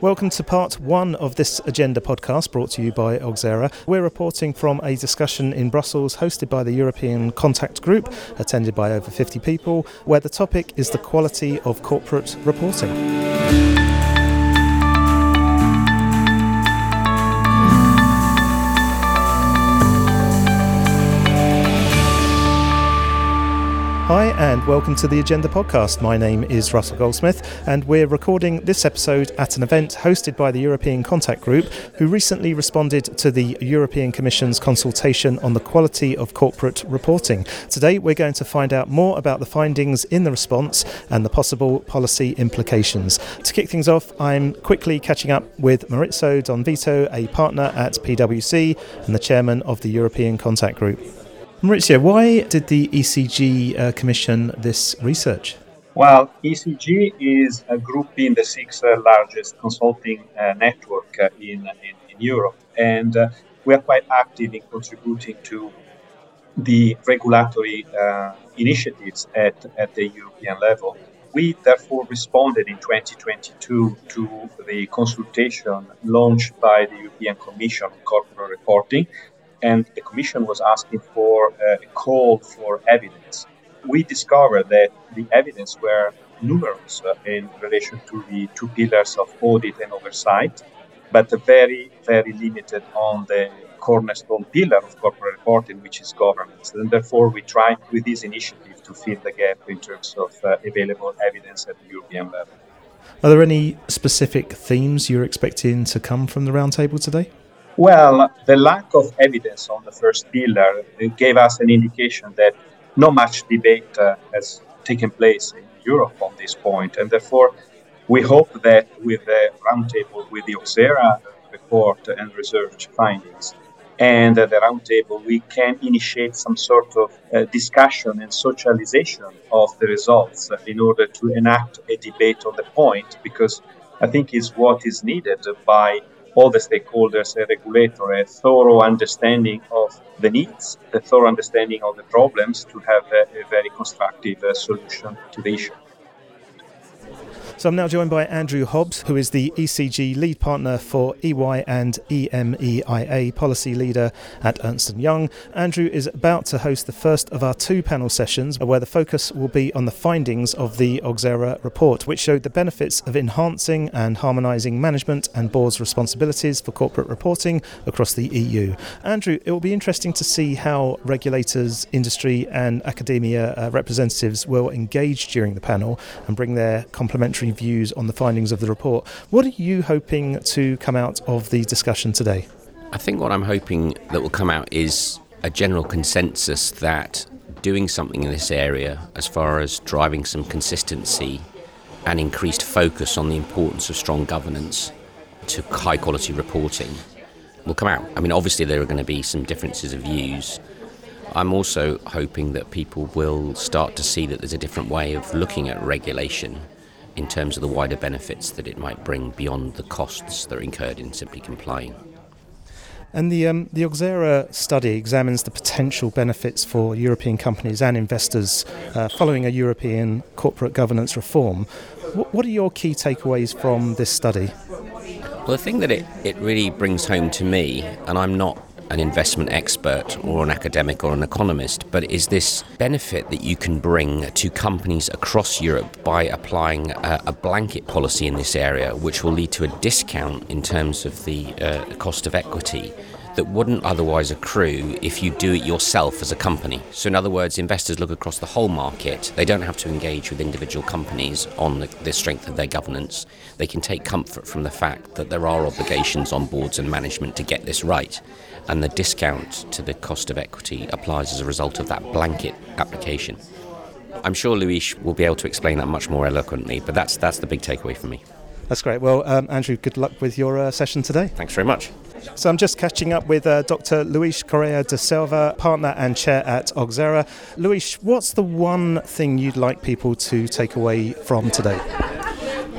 Welcome to part one of this Agenda podcast brought to you by Oxera. We're reporting from a discussion in Brussels hosted by the European Contact Group, attended by over 50 people, where the topic is the quality of corporate reporting. Hi, and welcome to the Agenda Podcast. My name is Russell Goldsmith, and we're recording this episode at an event hosted by the European Contact Group, who recently responded to the European Commission's consultation on the quality of corporate reporting. Today, we're going to find out more about the findings in the response and the possible policy implications. To kick things off, I'm quickly catching up with Maurizio Donvito, a partner at PwC and the chairman of the European Contact Group. Maurizio, why did the ECG uh, commission this research? Well, ECG is a group in the six uh, largest consulting uh, network uh, in, in, in, Europe, and uh, we are quite active in contributing to the regulatory uh, initiatives at, at the European level. We therefore responded in 2022 to the consultation launched by the European Commission on corporate reporting, and the Commission was asking for a call for evidence. We discovered that the evidence were numerous uh, in relation to the two pillars of audit and oversight, but very, very limited on the cornerstone pillar of corporate reporting, which is governance. And therefore, we try with this initiative to fill the gap in terms of uh, available evidence at the European level. Are there any specific themes you're expecting to come from the roundtable today? Well, the lack of evidence on the first pillar gave us an indication that not much debate uh, has taken place in Europe on this point, and therefore we hope that with the roundtable, with the Oxera report and research findings, and the roundtable, we can initiate some sort of uh, discussion and socialization of the results in order to enact a debate on the point, because I think is what is needed by all the stakeholders, a regulator, a thorough understanding of the needs, a thorough understanding of the problems to have a, a very constructive uh, solution to the issue. So I'm now joined by Andrew Hobbs, who is the ECG lead partner for EY and EMEIA policy leader at Ernst & Young. Andrew is about to host the first of our two panel sessions where the focus will be on the findings of the Oxera report, which showed the benefits of enhancing and harmonising management and boards' responsibilities for corporate reporting across the EU. Andrew, it will be interesting to see how regulators, industry and academia uh, representatives will engage during the panel and bring their complementary views on the findings of the report. What are you hoping to come out of the discussion today? I think what I'm hoping that will come out is a general consensus that doing something in this area, as far as driving some consistency and increased focus on the importance of strong governance to high quality reporting, will come out. I mean, obviously, there are going to be some differences of views. I'm also hoping that people will start to see that there's a different way of looking at regulation in terms of the wider benefits that it might bring beyond the costs that are incurred in simply complying. And the um, the Oxera study examines the potential benefits for European companies and investors uh, following a European corporate governance reform. W- what are your key takeaways from this study? Well, the thing that it, it really brings home to me, and I'm not an investment expert or an academic or an economist, but is this benefit that you can bring to companies across Europe by applying a, a blanket policy in this area, which will lead to a discount in terms of the uh, cost of equity that wouldn't otherwise accrue if you do it yourself as a company. So, in other words, investors look across the whole market. They don't have to engage with individual companies on the, the, strength of their governance. They can take comfort from the fact that there are obligations on boards and management to get this right and the discount to the cost of equity applies as a result of that blanket application. I'm sure Luis will be able to explain that much more eloquently, but that's, that's the big takeaway for me. That's great. Well, um, Andrew, good luck with your uh, session today. Thanks very much. So I'm just catching up with uh, Dr. Luis Correia da Silva, partner and chair at Oxera. Luis, what's the one thing you'd like people to take away from today?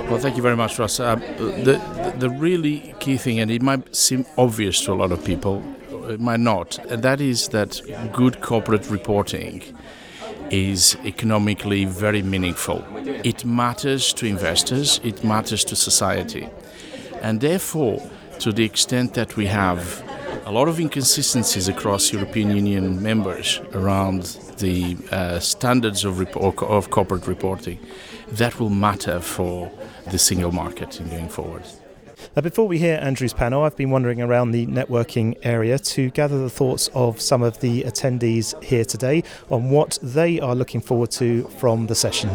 Well, thank you very much, Ross. Uh, the, the really key thing, and it might seem obvious to a lot of people, it might not, and that is that good corporate reporting is economically very meaningful. It matters to investors, it matters to society. And therefore, to the extent that we have a lot of inconsistencies across European Union members around the uh, standards of, rep- of corporate reporting, that will matter for the single market in going forward. Now, before we hear Andrew's panel, I've been wandering around the networking area to gather the thoughts of some of the attendees here today on what they are looking forward to from the session.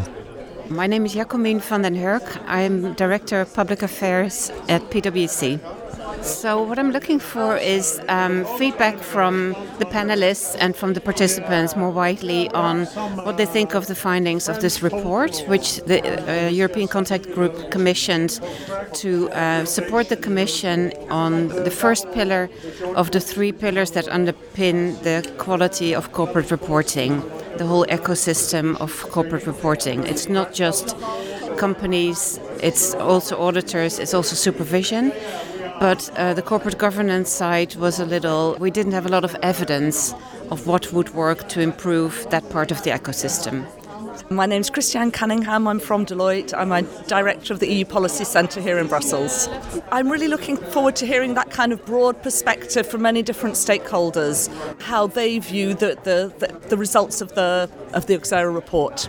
My name is Jacomine van den Hurk. I'm Director of Public Affairs at PwC. So, what I'm looking for is um, feedback from the panelists and from the participants more widely on what they think of the findings of this report, which the uh, European Contact Group commissioned to uh, support the Commission on the first pillar of the three pillars that underpin the quality of corporate reporting, the whole ecosystem of corporate reporting. It's not just companies, it's also auditors, it's also supervision. But uh, the corporate governance side was a little, we didn't have a lot of evidence of what would work to improve that part of the ecosystem. My name is Christiane Cunningham. I'm from Deloitte. I'm a director of the EU Policy Centre here in Brussels. I'm really looking forward to hearing that kind of broad perspective from many different stakeholders, how they view the, the, the, the results of the, of the Oxera report.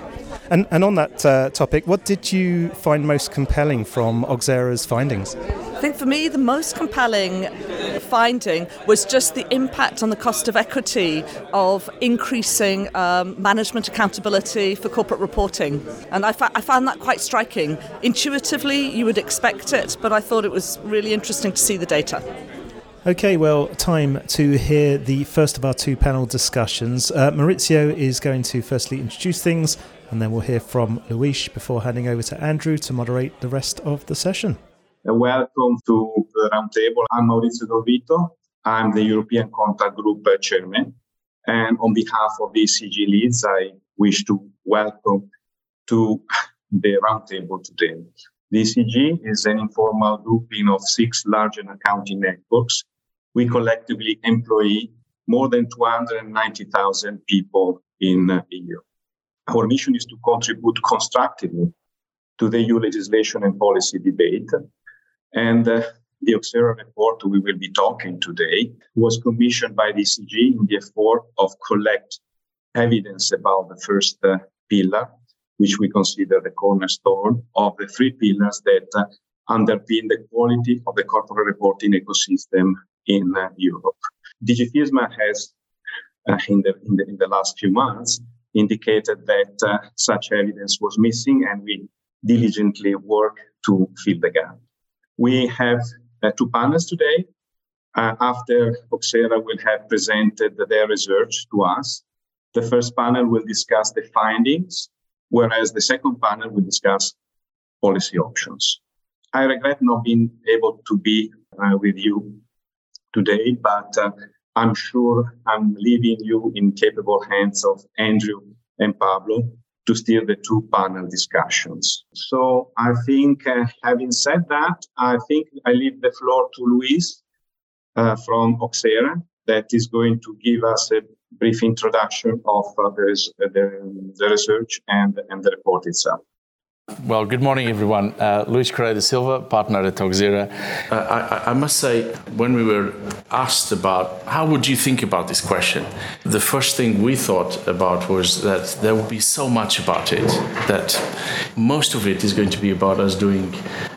And, and on that uh, topic, what did you find most compelling from Oxera's findings? I think for me, the most compelling finding was just the impact on the cost of equity of increasing um, management accountability for corporate reporting. And I, fa- I found that quite striking. Intuitively, you would expect it, but I thought it was really interesting to see the data. Okay, well, time to hear the first of our two panel discussions. Uh, Maurizio is going to firstly introduce things, and then we'll hear from Luis before handing over to Andrew to moderate the rest of the session. Uh, welcome to the roundtable. I'm Maurizio Donvito. I'm the European Contact Group uh, Chairman. And on behalf of the ECG leads, I wish to welcome to the roundtable today. The ECG is an informal grouping of six large accounting networks. We collectively employ more than 290,000 people in uh, EU. Our mission is to contribute constructively to the EU legislation and policy debate and uh, the Oxera report we will be talking today was commissioned by the ECG in the effort of collect evidence about the first uh, pillar, which we consider the cornerstone of the three pillars that uh, underpin the quality of the corporate reporting ecosystem in uh, Europe. DG FISMA has, uh, in the, in, the, in, the, last few months, indicated that uh, such evidence was missing, and we diligently work to fill the gap. We have uh, two panels today. Uh, after Oxera will have presented their research to us, the first panel will discuss the findings, whereas the second panel will discuss policy options. I regret not being able to be uh, with you today, but uh, I'm sure I'm leaving you in capable hands of Andrew and Pablo to steer the two panel discussions. So I think, uh, having said that, I think I leave the floor to Luis uh, from Oxera that is going to give us a brief introduction of uh, the, the, the, research and, and the report itself. Well, good morning, everyone. Uh, Luis Correia da Silva, partner at Oxera. Uh, I, I, must say, when we were asked about how would you think about this question, the first thing we thought about was that there will be so much about it that most of it is going to be about us doing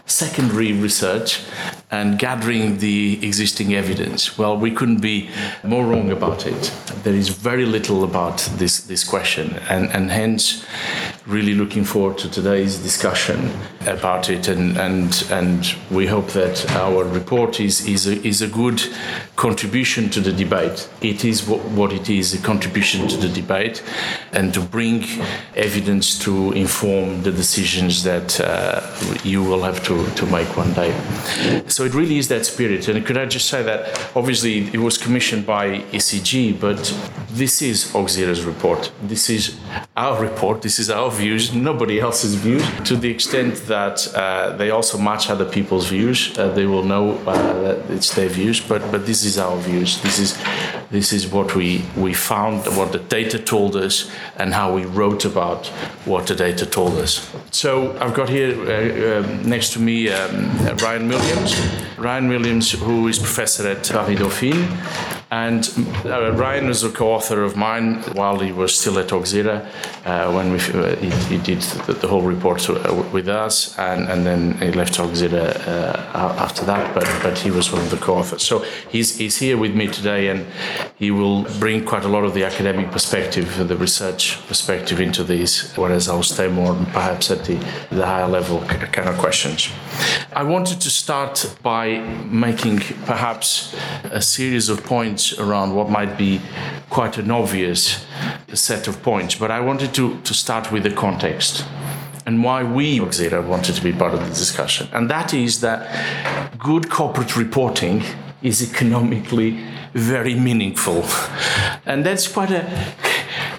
secondary research and gathering the existing evidence. Well, we couldn't be more wrong about it. There is very little about this, this question, and, and hence, really looking forward to today's discussion about it. And, and, and we hope that our report is, is, a, is a good contribution to the debate. It is what, what it is a contribution to the debate and to bring evidence to inform the decisions that uh, you will have to, to make one day. So it really is that spirit. And could I just say that obviously it was commissioned by ECG, but this is Oxera's report. This is our report. This is our views, nobody else's views. To the extent that uh, they also match other people's views, uh, they will know uh, that it's their views. But but this is our views. This is This is what we, we found, what the data told us, and how we wrote about what the data told us. So I've got here uh, uh, next to me um, Ryan Williams. Ryan Williams, who is professor at Paris Dauphine, and uh, Ryan was a co-author of mine while he was still at uh, when we, he, he, did the, the, whole report with us, and, and then he left Oxera uh, after that. But but he was one of the co-authors. So he's he's here with me today, and he will bring quite a lot of the academic perspective, the research perspective into these, whereas I'll stay more perhaps at the, the higher level kind of questions. I wanted to start by making perhaps a series of points points around what might be quite an obvious set of points, but I wanted to, to start with the context and why we, Oxera, wanted to be part of the discussion. And that is that good corporate reporting is economically very meaningful. And that's quite a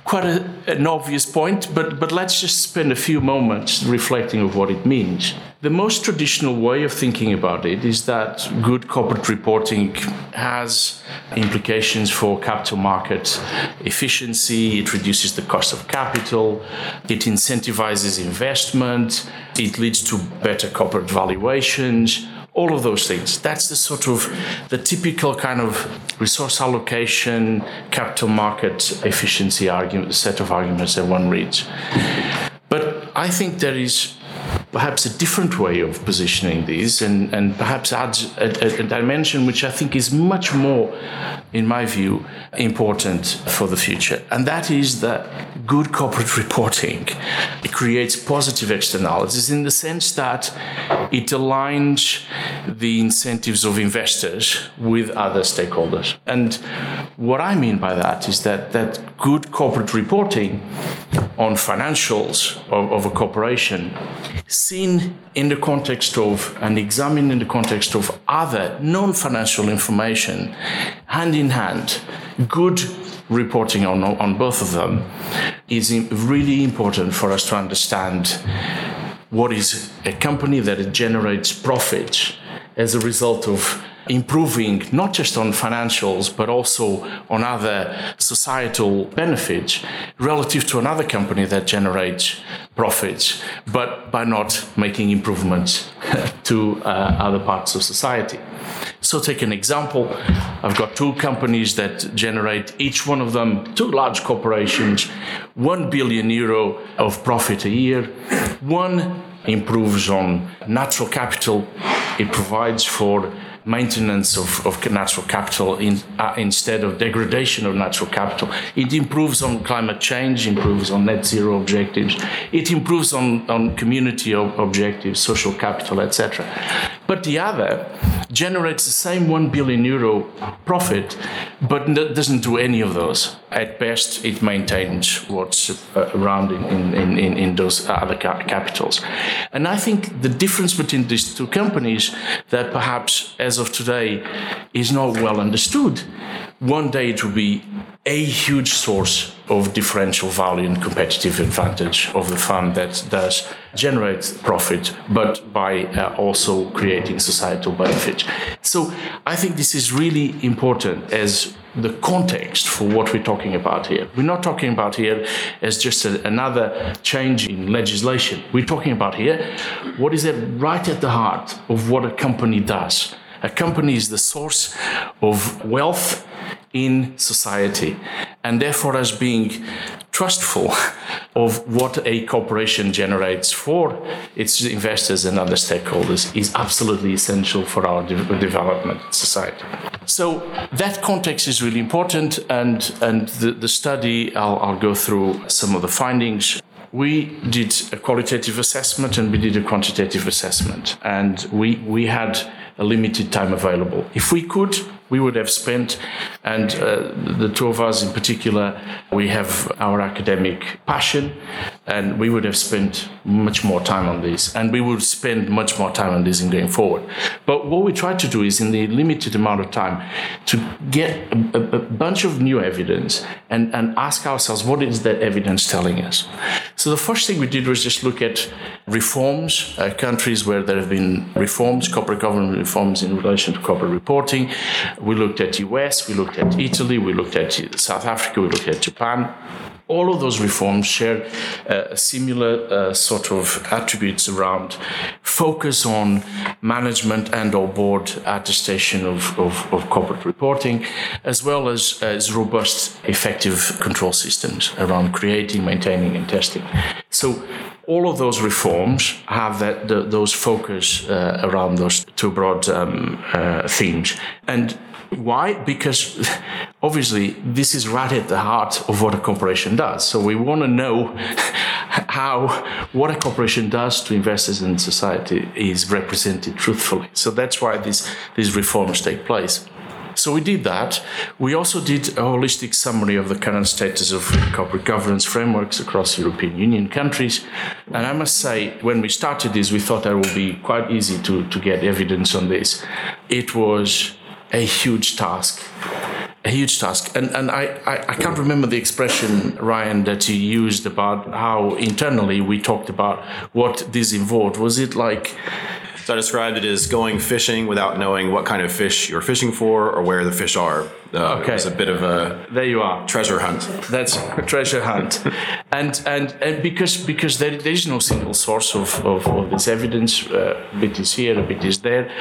quite a, an obvious point, but, but let's just spend a few moments reflecting of what it means. The most traditional way of thinking about it is that good corporate reporting has implications for capital market efficiency, it reduces the cost of capital, it incentivizes investment, it leads to better corporate valuations all of those things. That's the sort of the typical kind of resource allocation, capital market efficiency argument, set of arguments that one reads. But I think there is perhaps a different way of positioning these and, and perhaps adds a, a, dimension which I think is much more, in my view, important for the future. And that is that good corporate reporting it creates positive externalities in the sense that it aligns the incentives of investors with other stakeholders. And what I mean by that is that, that good corporate reporting on financials of, of a corporation seen in the context of and examined in the context of other non financial information, hand in hand, good reporting on, on both of them is really important for us to understand what is a company that generates profits as a result of improving not just on financials but also on other societal benefits relative to another company that generates profits but by not making improvements to uh, other parts of society. So, take an example. I've got two companies that generate each one of them, two large corporations, 1 billion euro of profit a year. One improves on natural capital, it provides for maintenance of, of natural capital in, uh, instead of degradation of natural capital. It improves on climate change, improves on net zero objectives, it improves on, on community objectives, social capital, etc. But the other generates the same 1 billion euro profit, but doesn't do any of those. At best, it maintains what's uh, around in, in, in, in those other capitals. And I think the difference between these two companies that perhaps as of today is not well understood, one day it will be a huge source of differential value and competitive advantage of the fund that does generate profit, but by uh, also creating societal benefit. So I think this is really important as the context for what we're talking about here. We're not talking about here as just a, another change in legislation. We're talking about here what is right at the heart of what a company does. A company is the source of wealth in society and therefore as being trustful of what a corporation generates for its investors and other stakeholders is absolutely essential for our de- development society. So that context is really important, and and the, the study I'll, I'll go through some of the findings we did a qualitative assessment and we did a quantitative assessment and we we had a limited time available if we could we would have spent, and uh, the two of us in particular, we have our academic passion, and we would have spent much more time on this, and we would spend much more time on this in going forward. But what we try to do is, in the limited amount of time, to get a, a bunch of new evidence and, and ask ourselves what is that evidence telling us. So the first thing we did was just look at reforms, uh, countries where there have been reforms, corporate governance reforms in relation to corporate reporting. We looked at the US, we looked at Italy, we looked at South Africa, we looked at Japan all of those reforms share uh, similar uh, sort of attributes around focus on management and or board attestation of, of, of corporate reporting, as well as, as robust, effective control systems around creating, maintaining, and testing. So all of those reforms have that the, those focus uh, around those two broad um, uh, themes. And why? Because obviously this is right at the heart of what a corporation does. So we want to know how what a corporation does to investors in society is represented truthfully. So that's why these these reforms take place. So we did that. We also did a holistic summary of the current status of corporate governance frameworks across European Union countries. And I must say, when we started this, we thought that would be quite easy to, to get evidence on this. It was a huge task. A huge task. And, and I, I, I, can't remember the expression, Ryan, that you used about how internally we talked about what this involved. Was it like. So I described it as going fishing without knowing what kind of fish you're fishing for or where the fish are. Uh, okay. It was a bit of a there you are treasure hunt. That's a treasure hunt, and and and because because there, there is no single source of, of, of this evidence. Uh, a bit is here, a bit is there.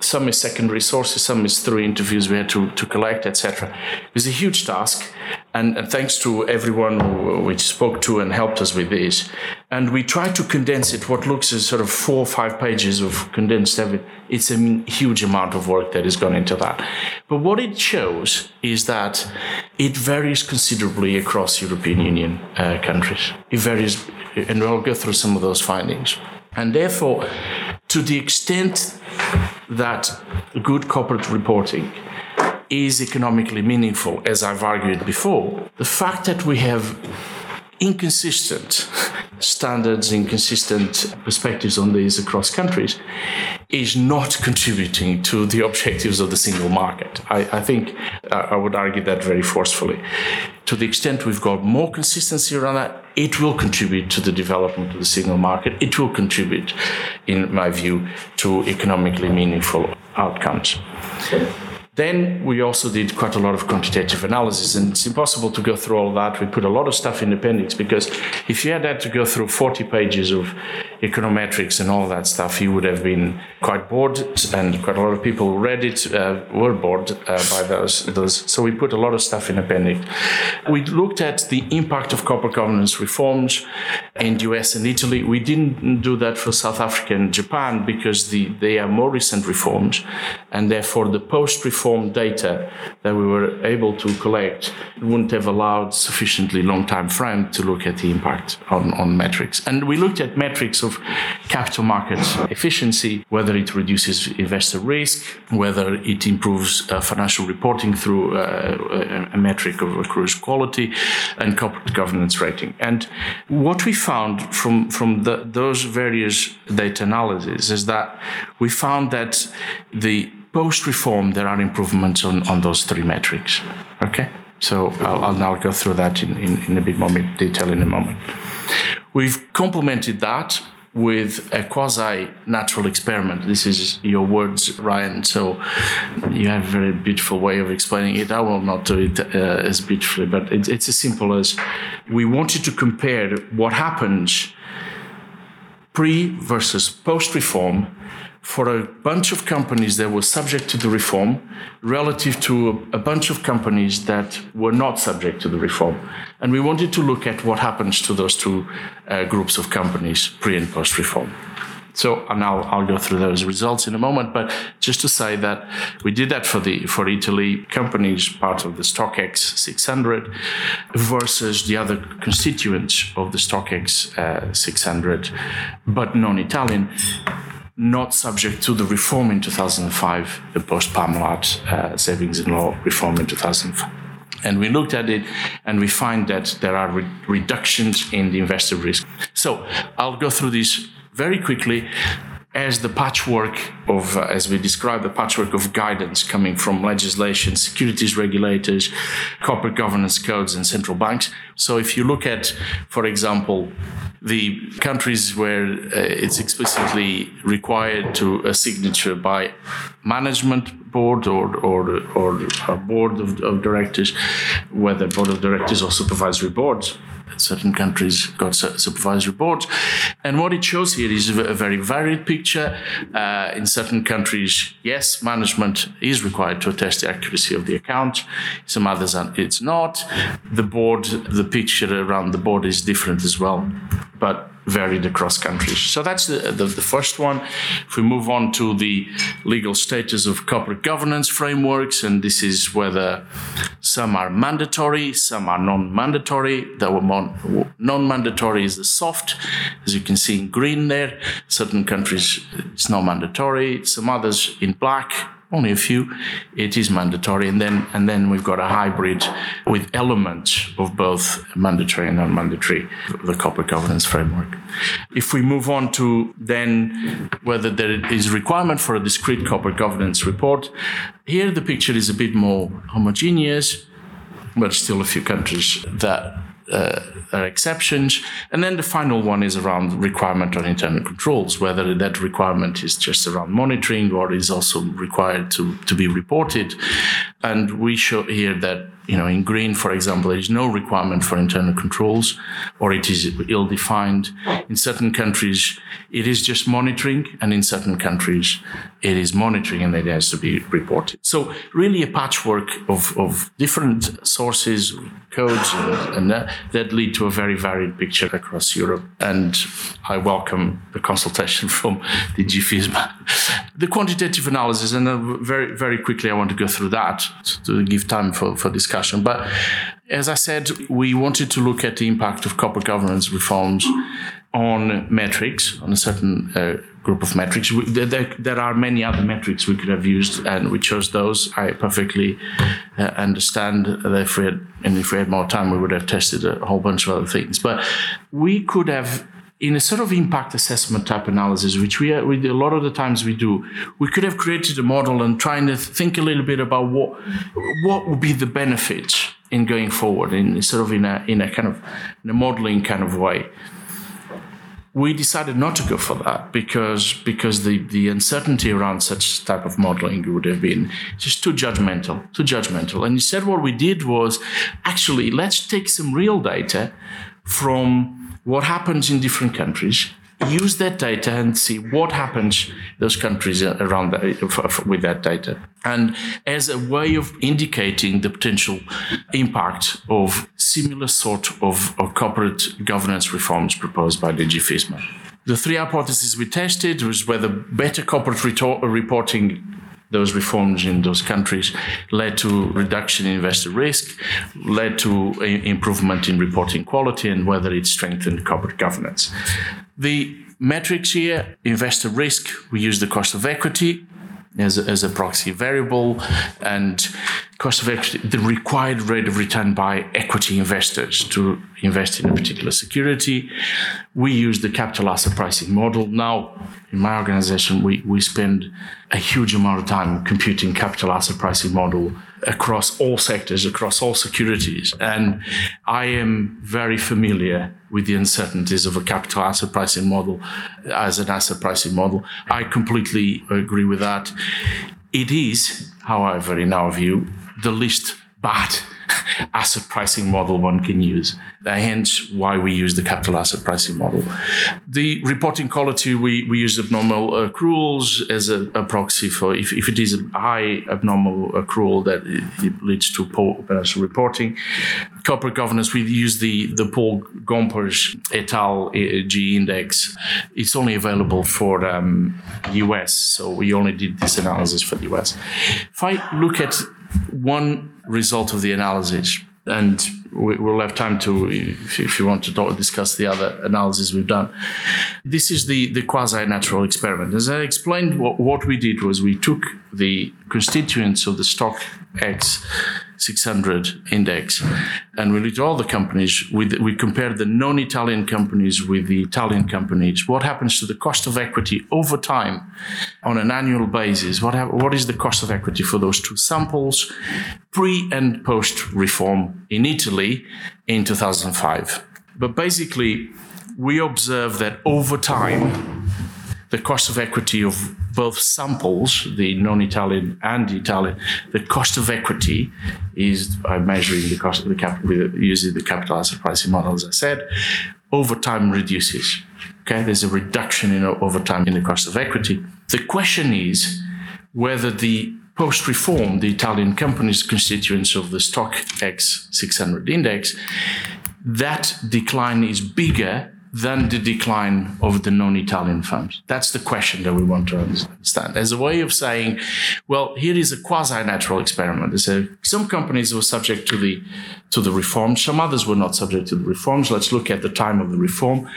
Some is secondary sources, some is through interviews we had to, to collect, etc. It was a huge task, and, and thanks to everyone who we spoke to and helped us with this. And we tried to condense it. What looks as sort of four or five pages of condensed evidence. It's a huge amount of work that has gone into that. But what it shows is that it varies considerably across European Union uh, countries. It varies, and I'll go through some of those findings. And therefore, to the extent that good corporate reporting is economically meaningful, as I've argued before, the fact that we have inconsistent standards, inconsistent perspectives on these across countries is not contributing to the objectives of the single market. I, I think uh, I would argue that very forcefully. To the extent we've got more consistency around that, it will contribute to the development of the single market. It will contribute, in my view, to economically meaningful outcomes. Then we also did quite a lot of quantitative analysis, and it's impossible to go through all that. We put a lot of stuff in the appendix because if you had had to go through 40 pages of econometrics and all that stuff, you would have been quite bored, and quite a lot of people who read it uh, were bored uh, by those, those. So we put a lot of stuff in appendix. We looked at the impact of corporate governance reforms in the US and Italy. We didn't do that for South Africa and Japan because the, they are more recent reforms, and therefore the post-reform data that we were able to collect wouldn't have allowed sufficiently long time frame to look at the impact on, on metrics. And we looked at metrics of capital markets efficiency, whether it reduces investor risk, whether it improves uh, financial reporting through uh, a metric of accrued quality and corporate governance rating. And what we found from, from the, those various data analyses is that we found that the post reform, there are improvements on, on those three metrics. Okay? So I'll, I'll now go through that in, in, in a bit more detail in a moment. We've complemented that with a quasi natural experiment. This is your words, Ryan. So you have a very beautiful way of explaining it. I will not do it uh, as beautifully, but it, it's as simple as we wanted to compare what happens pre versus post reform for a bunch of companies that were subject to the reform relative to a, bunch of companies that were not subject to the reform. And we wanted to look at what happens to those two uh, groups of companies pre and post reform. So and I'll, I'll go through those results in a moment, but just to say that we did that for the for Italy companies part of the StoXX 600 versus the other constituents of the StoXX uh, 600, but non-Italian not subject to the reform in 2005, the post Parmalat uh, savings and law reform in 2005. And we looked at it and we find that there are re- reductions in the investor risk. So I'll go through this very quickly as the patchwork of, uh, as we describe, the patchwork of guidance coming from legislation, securities regulators, corporate governance codes, and central banks. So if you look at, for example, the countries where uh, it's explicitly required to a signature by management board or or, or a board of, of directors, whether board of directors or supervisory boards, certain countries got supervisory boards. And what it shows here is a very varied picture. Uh, in certain countries, yes, management is required to attest the accuracy of the account. Some others, it's not. The board, the picture around the board is different as well. But varied across countries. So that's the, the, the, first one. If we move on to the legal status of corporate governance frameworks, and this is whether some are mandatory, some are non-mandatory. The non-mandatory is the soft, as you can see in green there. Certain countries it's not mandatory. Some others in black only a few, it is mandatory. And then, and then we've got a hybrid with elements of both mandatory and non-mandatory, the corporate governance framework. If we move on to then whether there is requirement for a discrete corporate governance report, here the picture is a bit more homogeneous, but still a few countries that uh, are exceptions. And then the final one is around requirement on internal controls, whether that requirement is just around monitoring or is also required to, to be reported. And we show here that you know, in green, for example, there is no requirement for internal controls, or it is ill-defined. In certain countries, it is just monitoring, and in certain countries, it is monitoring and it has to be reported. So, really, a patchwork of, of different sources, codes, and, and that, that lead to a very varied picture across Europe. And I welcome the consultation from the GFISMA. The quantitative analysis, and uh, very, very quickly, I want to go through that to give time for, for discussion discussion. But as I said, we wanted to look at the impact of corporate governance reforms on metrics, on a certain uh, group of metrics. There, there, are many other metrics we could have used, and we chose those. I perfectly uh, understand that if we had, and if we had more time, we would have tested a whole bunch of other things. But we could have in a sort of impact assessment type analysis, which we, uh, we a lot of the times we do, we could have created a model and trying to think a little bit about what what would be the benefits in going forward, in sort of in a in a kind of in a modeling kind of way. We decided not to go for that because because the, the uncertainty around such type of modeling would have been just too judgmental, too judgmental. And instead, what we did was actually let's take some real data from what happens in different countries, use that data and see what happens those countries around with that data and as a way of indicating the potential impact of similar sort of, of corporate governance reforms proposed by the GFISMA. The three hypotheses we tested was whether better corporate reporting those reforms in those countries led to reduction in investor risk, led to improvement in reporting quality, and whether it strengthened corporate governance. The metrics here investor risk, we use the cost of equity as a, as a proxy variable, and cost of equity, the required rate of return by equity investors to invest in a particular security. We use the capital asset pricing model. Now, in my organization, we, we spend a huge amount of time computing capital asset pricing model across all sectors, across all securities. And I am very familiar with the uncertainties of a capital asset pricing model as an asset pricing model. I completely agree with that. It is, however, in our view, the least bad asset pricing model one can use. Hence why we use the capital asset pricing model. The reporting quality, we, we use abnormal accruals as a, a proxy for if, if it is a high abnormal accrual that it, it leads to poor financial reporting. Corporate governance, we use the, the Paul Gompers et al. G index. It's only available for um, US, so we only did this analysis for the US. If I look at one result of the analysis, and we, will have time to, if, you want to talk, discuss the other analysis we've done. This is the, the quasi-natural experiment. As I explained, what, what we did was we took the constituents of the stock X 600 index, and we looked at all the companies. We, we compared the non-Italian companies with the Italian companies. What happens to the cost of equity over time on an annual basis? What, ha- what is the cost of equity for those two samples, pre and post reform in Italy in 2005? But basically, we observe that over time, the cost of equity of both samples, the non-Italian and Italian, the cost of equity is by measuring the cost of the capital using the capital asset pricing model, as I said, over time reduces. Okay, there's a reduction in over time in the cost of equity. The question is whether the post-reform, the Italian companies constituents of the stock X 600 index, that decline is bigger than the decline of the non-Italian firms? That's the question that we want to understand. As a way of saying, well, here is a quasi-natural experiment. So some companies were subject to the to the reform, some others were not subject to the reforms. Let's look at the time of the reform.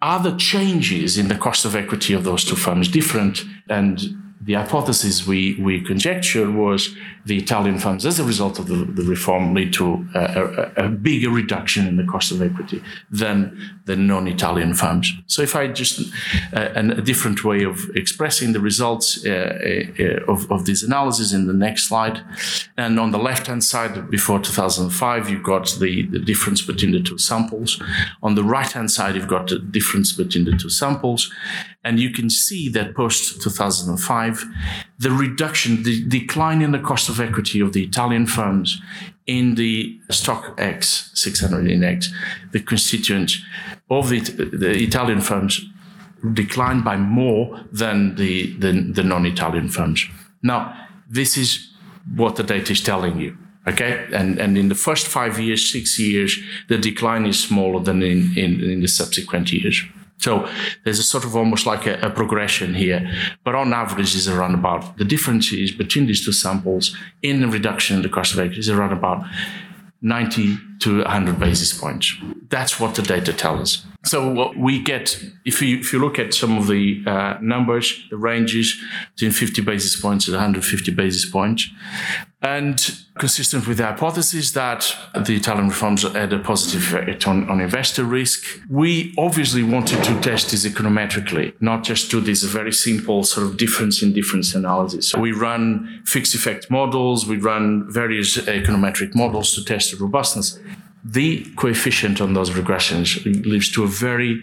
Are the changes in the cost of equity of those two firms different? And the hypothesis we, we conjectured was the Italian funds, as a result of the, the reform, lead to a, a, a, bigger reduction in the cost of equity than the non-Italian funds. So, if I just uh, a different way of expressing the results uh, uh, of, of this analysis in the next slide, and on the left-hand side, before 2005, you've got the, the difference between the two samples. On the right-hand side, you've got the difference between the two samples, and you can see that post 2005, the reduction, the decline in the cost of equity of the Italian firms in the StoXX 600 index, the constituents of the, the Italian firms declined by more than the, the, the non Italian firms. Now, this is what the data is telling you. Okay, and and in the first five years, six years, the decline is smaller than in, in, in the subsequent years. So there's a sort of almost like a, a, progression here, but on average is around about the difference is between these two samples in the reduction in the cost of equity is around about 90 to 100 basis points. That's what the data tell us. So what we get, if you if you look at some of the uh, numbers, the ranges between 50 basis points and 150 basis points, and consistent with the hypothesis that the Italian reforms had a positive effect on, on investor risk, we obviously wanted to test this econometrically, not just do this very simple sort of difference in difference analysis. We run fixed effect models, we run various econometric models to test the robustness the coefficient on those regressions leads to a very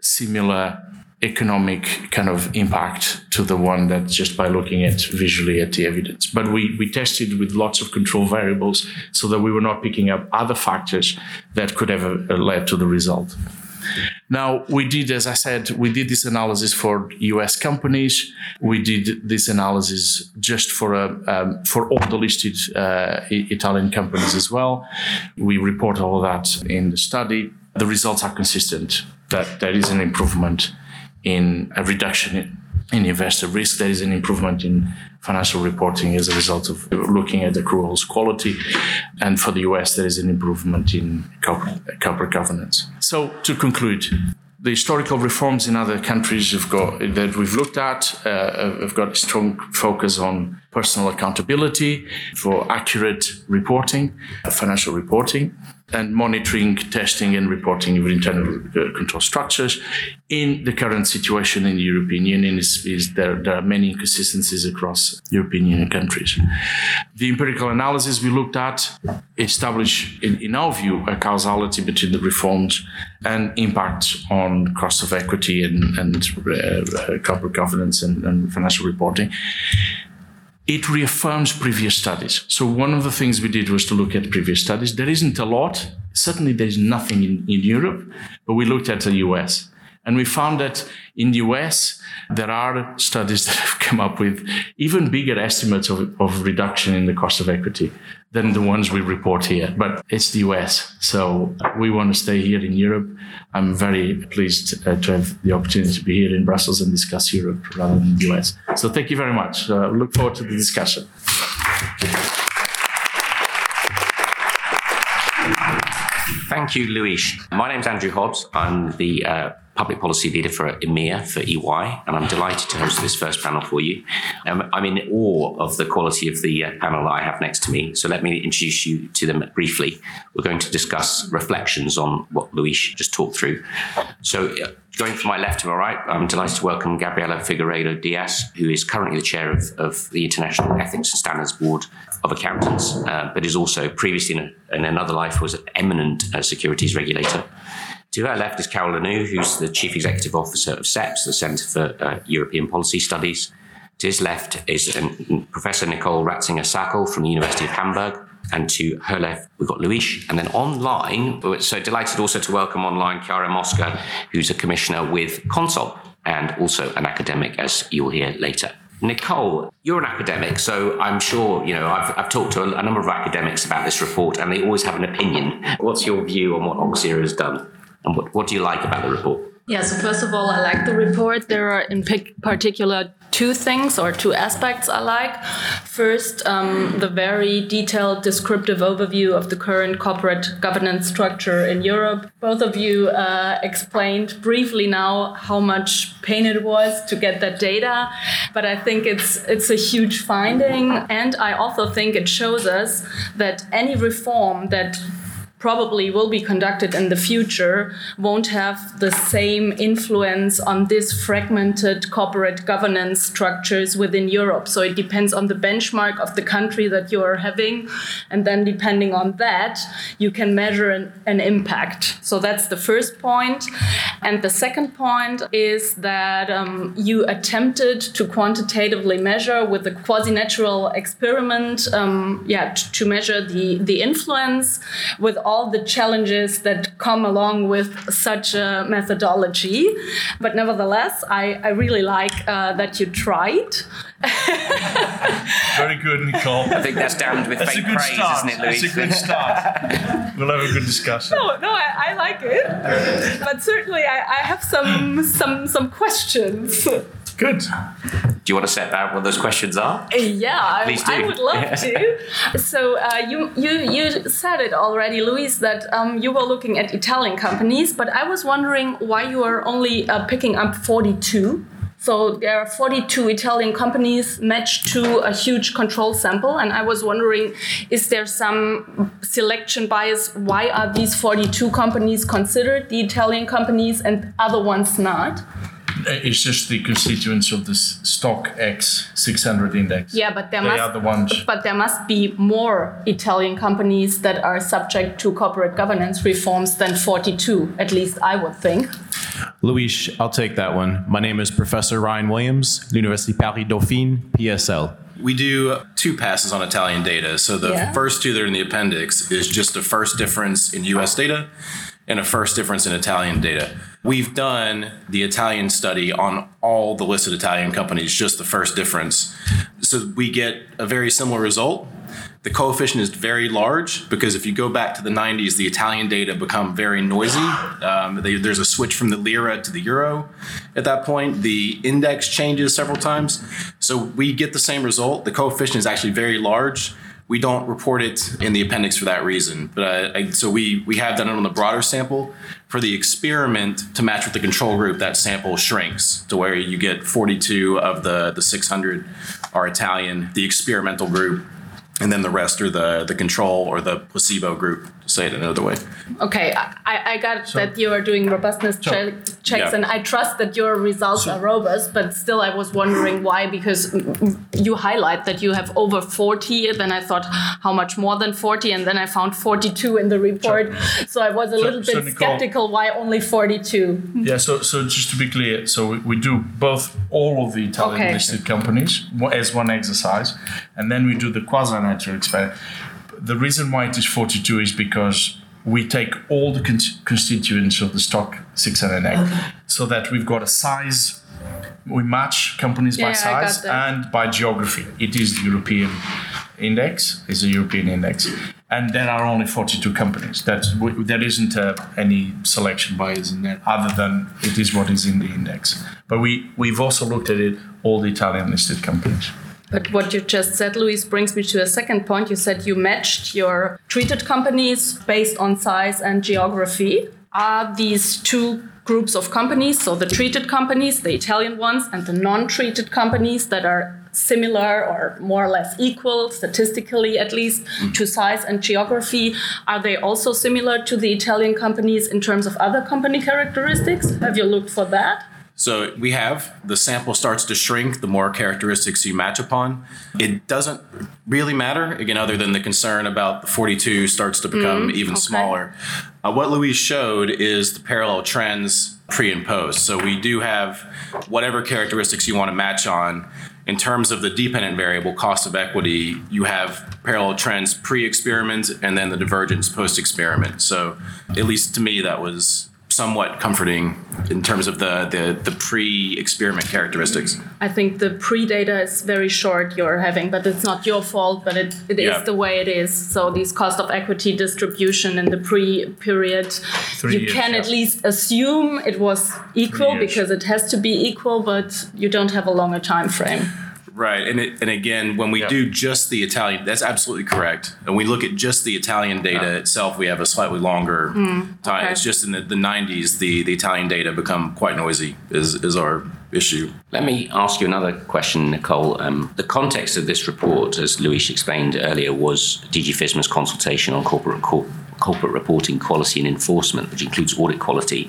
similar economic kind of impact to the one that just by looking at visually at the evidence. But we, we tested with lots of control variables so that we were not picking up other factors that could have uh, led to the result. Now, we did, as I said, we did this analysis for US companies. We did this analysis just for, a, um, for all the listed uh, Italian companies as well. We report all that in the study. The results are consistent that there is an improvement in a reduction in, in investor risk. There is an improvement in financial reporting as a result of looking at accruals quality. And for the US, there is an improvement in corporate, corporate governance. So to conclude, the historical reforms in other countries have got, that we've looked at uh, have got a strong focus on personal accountability for accurate reporting, financial reporting and monitoring, testing, and reporting of internal uh, control structures. In the current situation in the European Union, is, is there, there, are many inconsistencies across European Union countries. The empirical analysis we looked at established, in, in our view, a causality between the reforms and impact on cost of equity and, and uh, corporate governance and, and financial reporting it reaffirms previous studies. So one of the things we did was to look at previous studies. There isn't a lot. Certainly there's nothing in, in Europe, but we looked at the US. And we found that in the US, there are studies that have come up with even bigger estimates of, of reduction in the cost of equity than the ones we report here. But it's the US. So we want to stay here in Europe. I'm very pleased uh, to have the opportunity to be here in Brussels and discuss Europe rather than the US. So thank you very much. Uh, look forward to the discussion. Thank you, Luis. My name is Andrew Hobbs. I'm the uh, public policy leader for EMEA for EY, and I'm delighted to host this first panel for you. Um, I'm in awe of the quality of the uh, panel I have next to me, so let me introduce you to them briefly. We're going to discuss reflections on what Luis just talked through. So, uh, going from my left to my right, I'm delighted to welcome Gabriela Figueiredo Dias, who is currently the chair of, of the International Ethics and Standards Board of Accountants, uh, but is also previously in, a, in another life was an eminent uh, securities regulator. To her left is Karel Lannoo, who's the Chief Executive Officer of CEPS, the Centre for uh, European Policy Studies. To his left is um, Professor Nicole Ratzinger-Sakel from the University of Hamburg. And to her left, we've got Luis. And then online, we're so delighted also to welcome online Chiara Mosca, who's a commissioner with Consob and also an academic, as you'll hear later. Nicole, you're an academic, so I'm sure, you know, I've, I've talked to a, a number of academics about this report and they always have an opinion. What's your view on what Oxera has done? And what, what do you like about the report? Yeah, so first of all, I like the report. There are in particular two things or two aspects I like. First, um, the very detailed descriptive overview of the current corporate governance structure in Europe. Both of you uh, explained briefly now how much pain it was to get that data, but I think it's it's a huge finding, and I also think it shows us that any reform that probably will be conducted in the future won't have the same influence on these fragmented corporate governance structures within Europe. So it depends on the benchmark of the country that you are having. And then depending on that, you can measure an, an impact. So that's the first point. And the second point is that um, you attempted to quantitatively measure with a quasi-natural experiment, um, yeah, to measure the, the influence with all the challenges that come along with such a methodology. But nevertheless, I, I really like uh, that you tried. Very good, Nicole. I think that's damned with that's fake praise, start. isn't it, Luis? That's a good start. we'll have a good discussion. No, no, I, I like it. but certainly, I, I have some some some questions. Good. Do you want to set out what those questions are? Yeah, Please do. I, I would love to. so uh, you you you said it already, Luis, that um, you were looking at Italian companies, but I was wondering why you are only uh, picking up 42. So there are 42 Italian companies matched to a huge control sample, and I was wondering, is there some selection bias? Why are these 42 companies considered the Italian companies and other ones not? Uh, it's just the constituents of the StoXX 600 index. Yeah, but there they must are the ones. But there must be more Italian companies that are subject to corporate governance reforms than 42. At least I would think. Luis, I'll take that one. My name is Professor Ryan Williams, University Paris Dauphine, PSL. We do two passes on Italian data. So the yeah. first two that are in the appendix is just a first difference in US data and a first difference in Italian data. We've done the Italian study on all the listed Italian companies, just the first difference. So we get a very similar result. The coefficient is very large because if you go back to the 90s, the Italian data become very noisy. Um, they, there's a switch from the lira to the euro at that point. The index changes several times. So we get the same result. The coefficient is actually very large we don't report it in the appendix for that reason. But I, so we we have done it on the broader sample. For the experiment to match with the control group, that sample shrinks to where you get 42 of the the 600 are Italian. The experimental group and then the rest are the the control or the placebo group say it another way okay i, I got so, that you are doing robustness so, che- checks yeah. and i trust that your results so, are robust but still i was wondering why because you highlight that you have over 40 then i thought how much more than 40 and then i found 42 in the report so i was a little bit Nicole, skeptical why only 42 yeah so so just to be clear so we, we do both all of the italian okay. listed companies as one exercise and then we do the quasi natural experiment. The reason why it is 42 is because we take all the con- constituents of the stock 600 okay. so that we've got a size we match companies yeah, by size and by geography. It is the european index is a european index. And there are only 42 companies. That there isn't uh, any selection bias in there other than it is what is in the index. But we we've also looked at it all the italian listed companies but what you just said, Luis, brings me to a second point. You said you matched your treated companies based on size and geography. Are these two groups of companies, so the treated companies, the Italian ones, and the non treated companies that are similar or more or less equal, statistically at least, mm. to size and geography. Are they also similar to the Italian companies in terms of other company characteristics? Have you looked for that? So we have the sample starts to shrink the more characteristics you match upon. It doesn't really matter, again, other than the concern about the 42 starts to become mm, even okay. smaller. Uh, what Luis showed is the parallel trends pre and post. So we do have whatever characteristics you want to match on. In terms of the dependent variable cost of equity, you have parallel trends pre experiment and then the divergence post experiment. So, at least to me, that was somewhat comforting in terms of the, the, the pre-experiment characteristics. I think the pre-data is very short you're having, but it's not your fault, but it, it yeah. is the way it is. So these cost of equity distribution in the pre-period, Three you years, can yeah. at least assume it was equal because it has to be equal, but you don't have a longer time frame. Right, and it, and again, when we yeah. do just the Italian, that's absolutely correct. And we look at just the Italian data yeah. itself, we have a slightly longer mm, time. Okay. It's just in the, the 90s, the, the Italian data become quite noisy. Is is our issue. Let me ask you another question, Nicole. Um, the context of this report, as Luis explained earlier, was DG FISMA's consultation on corporate corporate reporting quality and enforcement, which includes audit quality.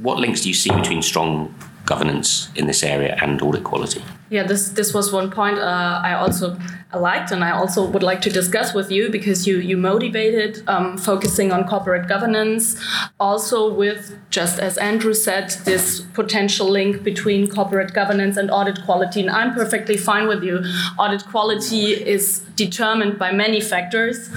What links do you see between strong governance in this area and audit quality? Yeah, this this was one point uh, I also liked, and I also would like to discuss with you because you you motivated um, focusing on corporate governance, also with just as Andrew said, this potential link between corporate governance and audit quality. And I'm perfectly fine with you. Audit quality is determined by many factors,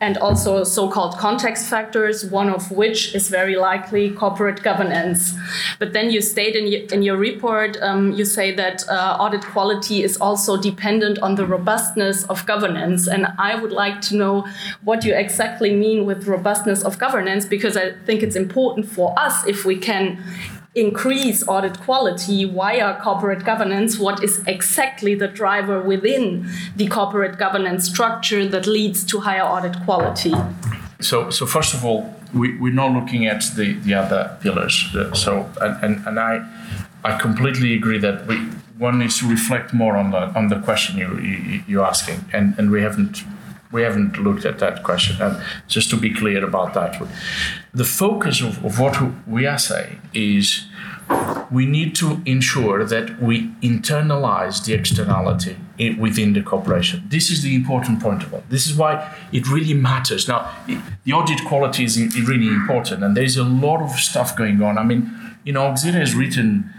and also so-called context factors. One of which is very likely corporate governance. But then you state in your, in your report, um, you say that uh, audit quality is also dependent on the robustness of governance. And I would like to know what you exactly mean with robustness of governance, because I think it's important for us if we can increase audit quality via corporate governance, what is exactly the driver within the corporate governance structure that leads to higher audit quality? So, so first of all, we, we're not looking at the, the other pillars. So, and, and, and I, I completely agree that we, one needs to reflect more on the on the question you, you you're asking, and and we haven't we haven't looked at that question. And just to be clear about that, the focus of, of what we are saying is we need to ensure that we internalize the externality within the corporation. This is the important point of it. This is why it really matters. Now, the audit quality is really important, and there's a lot of stuff going on. I mean, you know, Oxera has written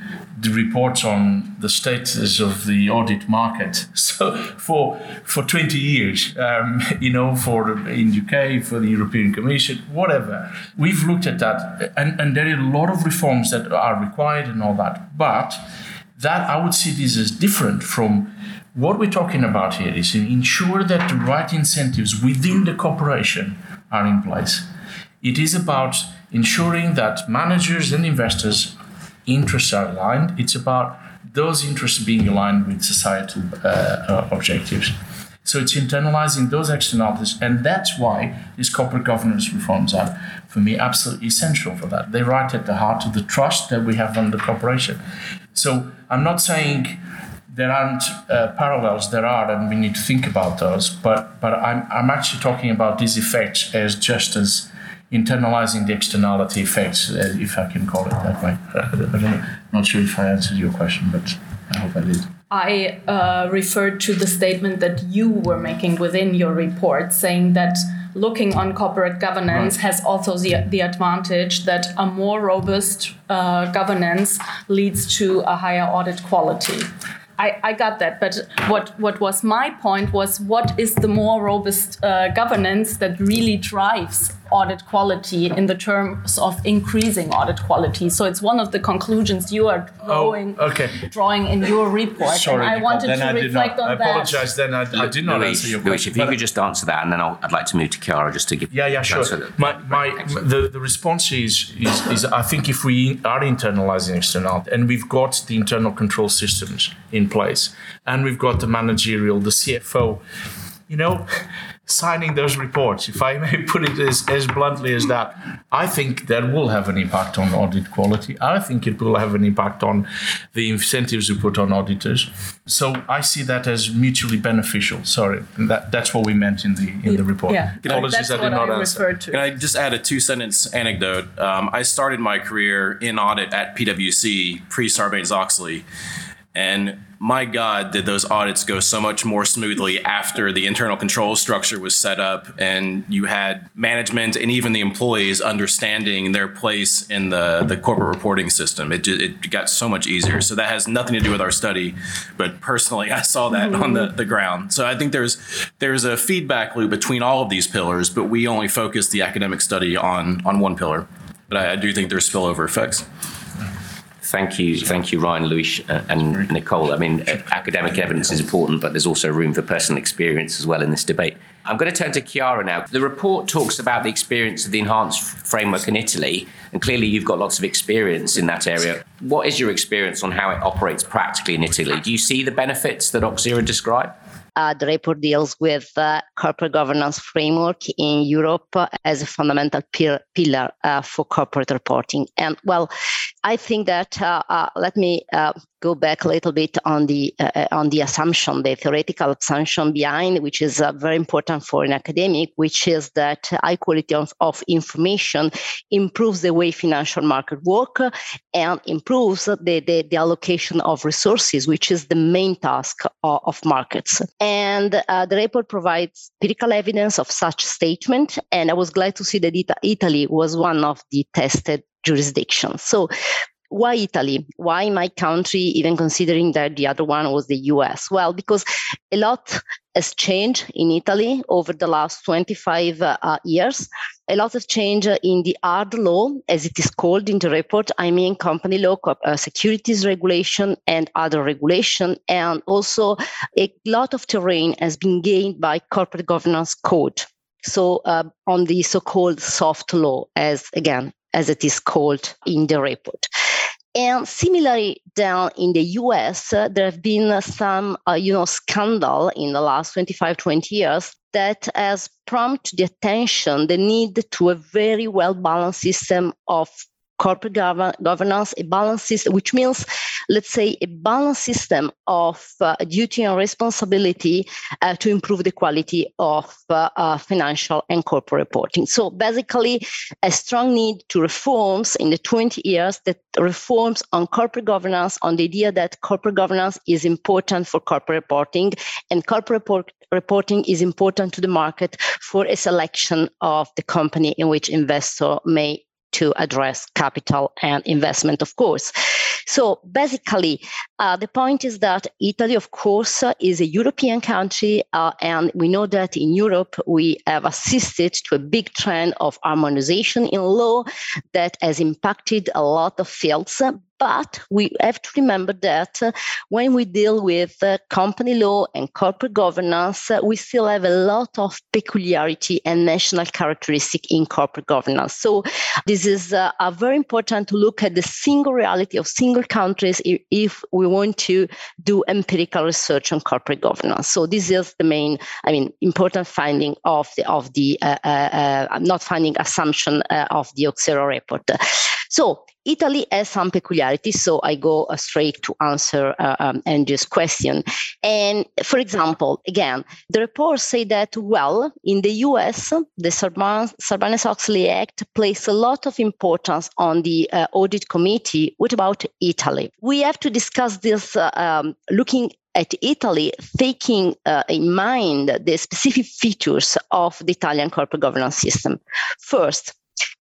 the reports on the status of the audit market. So for for 20 years, um, you know, for in UK, for the European Commission, whatever, we've looked at that, and, and there are a lot of reforms that are required and all that. But that I would see this as different from what we're talking about here is ensure that the right incentives within the corporation are in place. It is about ensuring that managers and investors interests are aligned. It's about those interests being aligned with societal uh, uh, objectives. So it's internalizing those externalities, and that's why these corporate governance reforms are, for me, absolutely essential for that. They're right at the heart of the trust that we have on the corporation. So I'm not saying there aren't uh, parallels, there are, and we need to think about those, but, but I'm, I'm actually talking about these effects as just as internalizing the externality effects, uh, if I can call it that way. I'm not sure if I answered your question, but I hope I did. I uh, referred to the statement that you were making within your report, saying that looking on corporate governance right. has also the, the advantage that a more robust uh, governance leads to a higher audit quality. I, I got that, but what, what was my point was what is the more robust uh, governance that really drives audit quality in the terms of increasing audit quality? So it's one of the conclusions you are oh, drawing, oh, okay. drawing in your report. Sorry, and I wanted to I reflect not, on I apologize, then I, I did not Luis, answer your Luis, question. if you could just answer that, and then i would like to move to Chiara just to give. Yeah, yeah, sure. My, my, the, the response is, is, is I think if we are internalizing external, and we've got the internal control systems in place, and we've got the managerial, the CFO you know, signing those reports, if I may put it as, as bluntly as that, I think that will have an impact on audit quality. I think it will have an impact on the incentives we put on auditors. So I see that as mutually beneficial. Sorry, that, that's what we meant in the in the report. Yeah, Apologies, that's I did what not I answer. referred to. Can I just add a two sentence anecdote? Um, I started my career in audit at PwC pre Sarbanes Oxley. And my God, did those audits go so much more smoothly after the internal control structure was set up and you had management and even the employees understanding their place in the, the corporate reporting system. It, it got so much easier. So that has nothing to do with our study, but personally, I saw that on the, the ground. So I think there's there's a feedback loop between all of these pillars, but we only focus the academic study on on one pillar. But I, I do think there's spillover effects. Thank you, thank you, Ryan, Luis, uh, and Nicole. I mean, uh, academic evidence is important, but there's also room for personal experience as well in this debate. I'm going to turn to Chiara now. The report talks about the experience of the enhanced framework in Italy, and clearly you've got lots of experience in that area. What is your experience on how it operates practically in Italy? Do you see the benefits that Oxera described? Uh, the report deals with uh, corporate governance framework in Europe uh, as a fundamental pil- pillar uh, for corporate reporting. And well, I think that uh, uh, let me go back a little bit on the on the assumption, the theoretical assumption behind, which is very important for an academic, which is that high quality of, of information improves the way financial market work and improves the, the, the allocation of resources, which is the main task of, of markets. And uh, the report provides empirical evidence of such statement. And I was glad to see that Italy was one of the tested jurisdictions. So why Italy? Why my country, even considering that the other one was the US? Well, because a lot has changed in Italy over the last 25 uh, years. A lot of change in the hard law, as it is called in the report. I mean, company law, uh, securities regulation, and other regulation. And also, a lot of terrain has been gained by corporate governance code. So, uh, on the so called soft law, as again, as it is called in the report. And similarly, down in the US, uh, there have been some, uh, you know, scandal in the last 25, 20 years that has prompted the attention, the need to a very well balanced system of corporate gov- governance, a balanced system, which means, let's say, a balanced system of uh, duty and responsibility uh, to improve the quality of uh, uh, financial and corporate reporting. So basically, a strong need to reforms in the 20 years that reforms on corporate governance, on the idea that corporate governance is important for corporate reporting and corporate report- reporting is important to the market for a selection of the company in which investor may to address capital and investment, of course. So basically, uh, the point is that Italy, of course, is a European country, uh, and we know that in Europe we have assisted to a big trend of harmonization in law that has impacted a lot of fields. But we have to remember that uh, when we deal with uh, company law and corporate governance, uh, we still have a lot of peculiarity and national characteristic in corporate governance. So this is uh, very important to look at the single reality of single countries if, we want to do empirical research on corporate governance. So this is the main, I mean, important finding of the of the uh, uh, not finding assumption of the Oxera report. So Italy has some peculiarities, so I go uh, straight to answer uh, um, Andrew's question. And for example, again, the reports say that, well, in the US, the Sarbanes Oxley Act placed a lot of importance on the uh, audit committee. What about Italy? We have to discuss this uh, um, looking at Italy, taking uh, in mind the specific features of the Italian corporate governance system. First,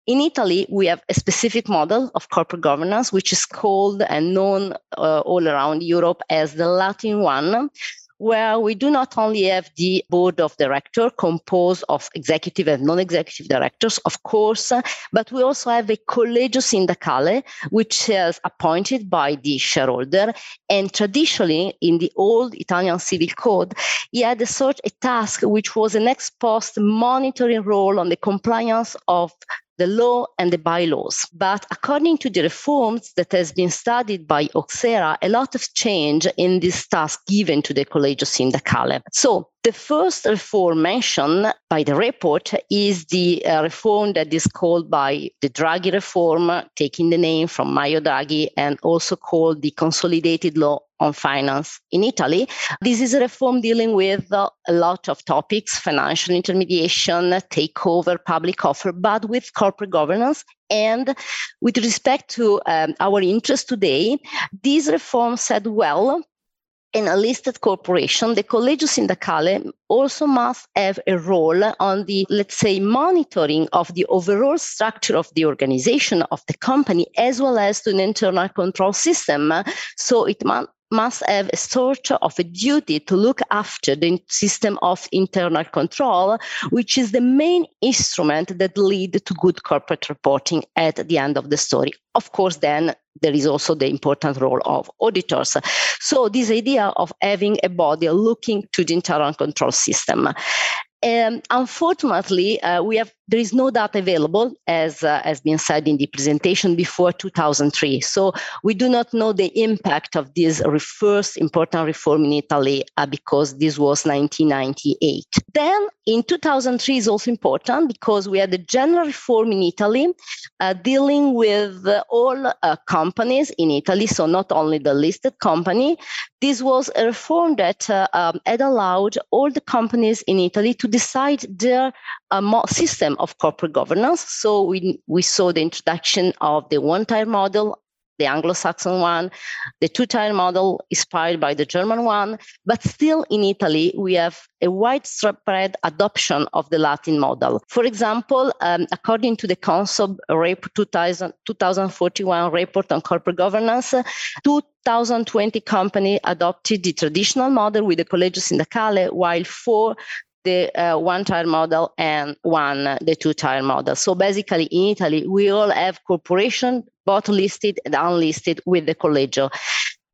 in Italy, we have a specific model of corporate governance, which is called and known uh, all around Europe as the Latin one, where we do not only have the board of director composed of executive and non-executive directors, of course, but we also have a collegio sindacale, which is appointed by the shareholder. And traditionally, in the old Italian civil code, he had a sort a task which was an ex post monitoring role on the compliance of the law and the bylaws. But according to the reforms that has been studied by Oxera, a lot of change in this task given to the Collegio Sindacale. So The first reform mentioned by the report is the uh, reform that is called by the Draghi reform, taking the name from Mario Draghi, and also called the Consolidated Law on finance in Italy. This is a reform dealing with uh, a lot of topics financial intermediation, takeover, public offer, but with corporate governance. And with respect to um, our interest today, this reform said well in a listed corporation, the Collegio Sindacale also must have a role on the, let's say, monitoring of the overall structure of the organization of the company, as well as to an internal control system. So it must must have a sort of a duty to look after the system of internal control, which is the main instrument that lead to good corporate reporting at the end of the story. Of course, then there is also the important role of auditors. So this idea of having a body looking to the internal control system. Um, unfortunately, uh, we have there is no data available, as uh, has been said in the presentation, before 2003. So we do not know the impact of this first important reform in Italy uh, because this was 1998. Then in 2003 is also important because we had a general reform in Italy uh, dealing with all uh, companies in Italy, so not only the listed company. This was a reform that uh, um, had allowed all the companies in Italy to decide their uh, of corporate governance. So we, we saw the introduction of the one-tier model, the Anglo-Saxon one, the two-tier model inspired by the German one, but still in Italy we have a widespread adoption of the Latin model. For example, um, according to the CONSOB REP 2000, 2041 report on corporate governance, 2020 company adopted the traditional model with the Collegio Sindacale, while four the uh, one tier model and one uh, the two tier model. So basically, in Italy, we all have corporation, both listed and unlisted, with the collegio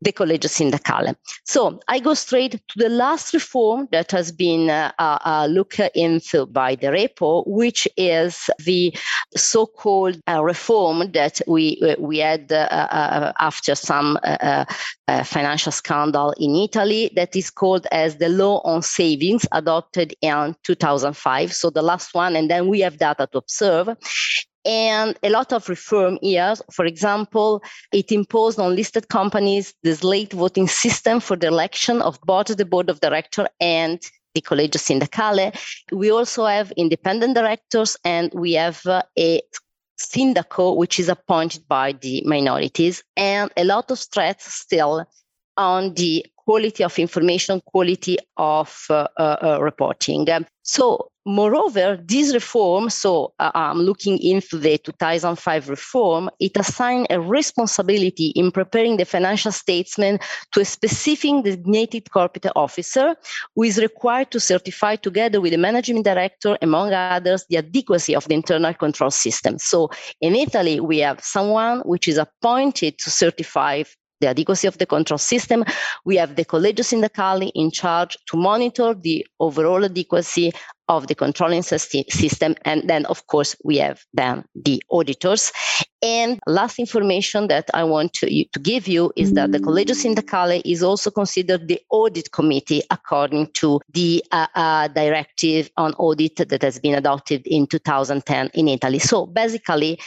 the Collegio Sindacale. So I go straight to the last reform that has been uh, uh, uh looked into by the repo, which is the so-called uh, reform that we uh, we had uh, after some financial scandal in Italy that is called as the law on savings adopted in 2005. So the last one, and then we have data to observe and a lot of reform here. For example, it imposed on listed companies this slate voting system for the election of both the board of director and the Collegio Sindacale. We also have independent directors and we have uh, a Sindaco, which is appointed by the minorities, and a lot of threats still on the quality of information, quality of uh, uh, uh reporting. So Moreover, this reform, so uh, I'm looking into the 2005 reform, it assigned a responsibility in preparing the financial statement to a specific designated corporate officer who is required to certify together with the managing director, among others, the adequacy of the internal control system. So in Italy, we have someone which is appointed to certify the adequacy of the control system. We have the Collegio Sindacale in charge to monitor the overall adequacy of the controlling system. And then, of course, we have then the auditors. And last information that I want to, to give you is that the Collegio Sindacale is also considered the audit committee according to the uh, uh, directive on audit that has been adopted in 2010 in Italy. So basically,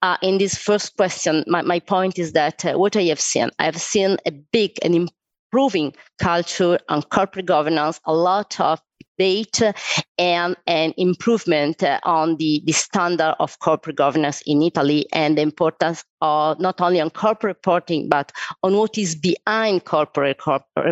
uh, in this first question, my, my point is that uh, what I have seen, I have seen a big and improving culture on corporate governance, a lot of debate and an improvement on the, the standard of corporate governance in Italy and the importance of not only on corporate reporting, but on what is behind corporate,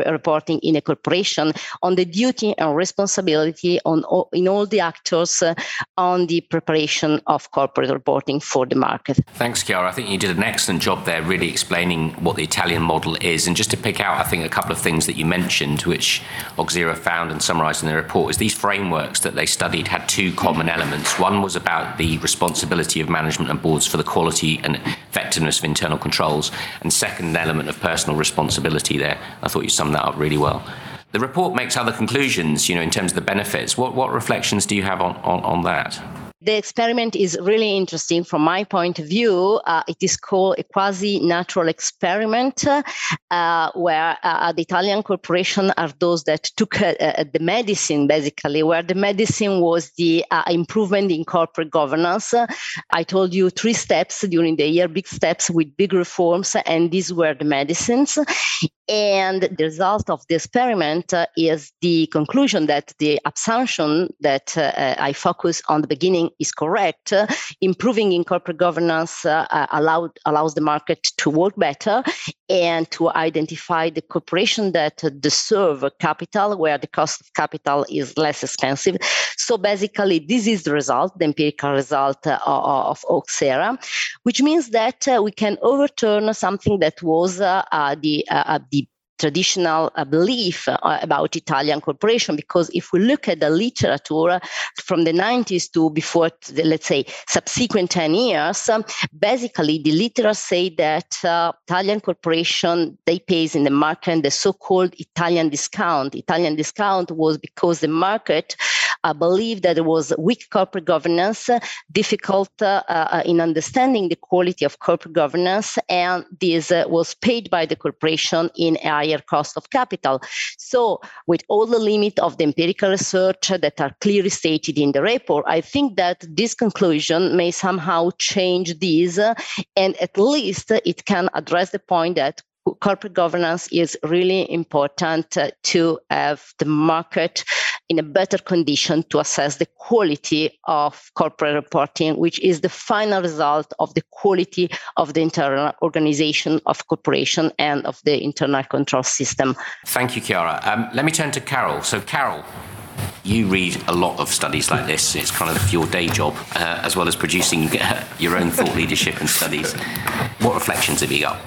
reporting in a corporation, on the duty and responsibility on in all the actors uh, on the preparation of corporate reporting for the market. Thanks, Chiara. I think you did an excellent job there, really explaining what the Italian model is. And just to pick out, I think, a couple of things that you mentioned, which Oxera found and summarized in the report, is these frameworks that they studied had two common elements. One was about the responsibility of management and boards for the quality and effectiveness of internal controls, and second element of personal responsibility there. I thought you summed that up really well. The report makes other conclusions, you know, in terms of the benefits. What, what reflections do you have on, on, on that? The experiment is really interesting from my point of view. Uh, it is called a quasi natural experiment uh, where uh, the Italian corporation are those that took uh, uh, the medicine, basically, where the medicine was the uh, improvement in corporate governance. I told you three steps during the year, big steps with big reforms, and these were the medicines. And the result of the experiment uh, is the conclusion that the assumption that uh, uh I focus on the beginning is correct. Uh, improving in corporate governance uh, uh, allowed, allows the market to work better and to identify the corporation that deserve capital where the cost of capital is less expensive. So basically, this is the result, the empirical result of Oxera, which means that we can overturn something that was the, the traditional uh, belief uh, about Italian corporation because if we look at the literature from the 90s to before, the, let's say, subsequent 10 years, um, basically the literature say that uh, Italian corporation, they pays in the market the so-called Italian discount. Italian discount was because the market uh, believed that there was weak corporate governance, difficult uh, uh, in understanding the quality of corporate governance, and this was paid by the corporation in a higher cost of capital. So, with all the limit of the empirical research that are clearly stated in the report, I think that this conclusion may somehow change this, and at least it can address the point that corporate governance is really important uh, to have the market in a better condition to assess the quality of corporate reporting, which is the final result of the quality of the internal organization of corporation and of the internal control system. Thank you, Chiara. Um, let me turn to Karel. So, Karel, you read a lot of studies like this. It's kind of your day job, uh, as well as producing uh, your own thought leadership and studies. What reflections have you got?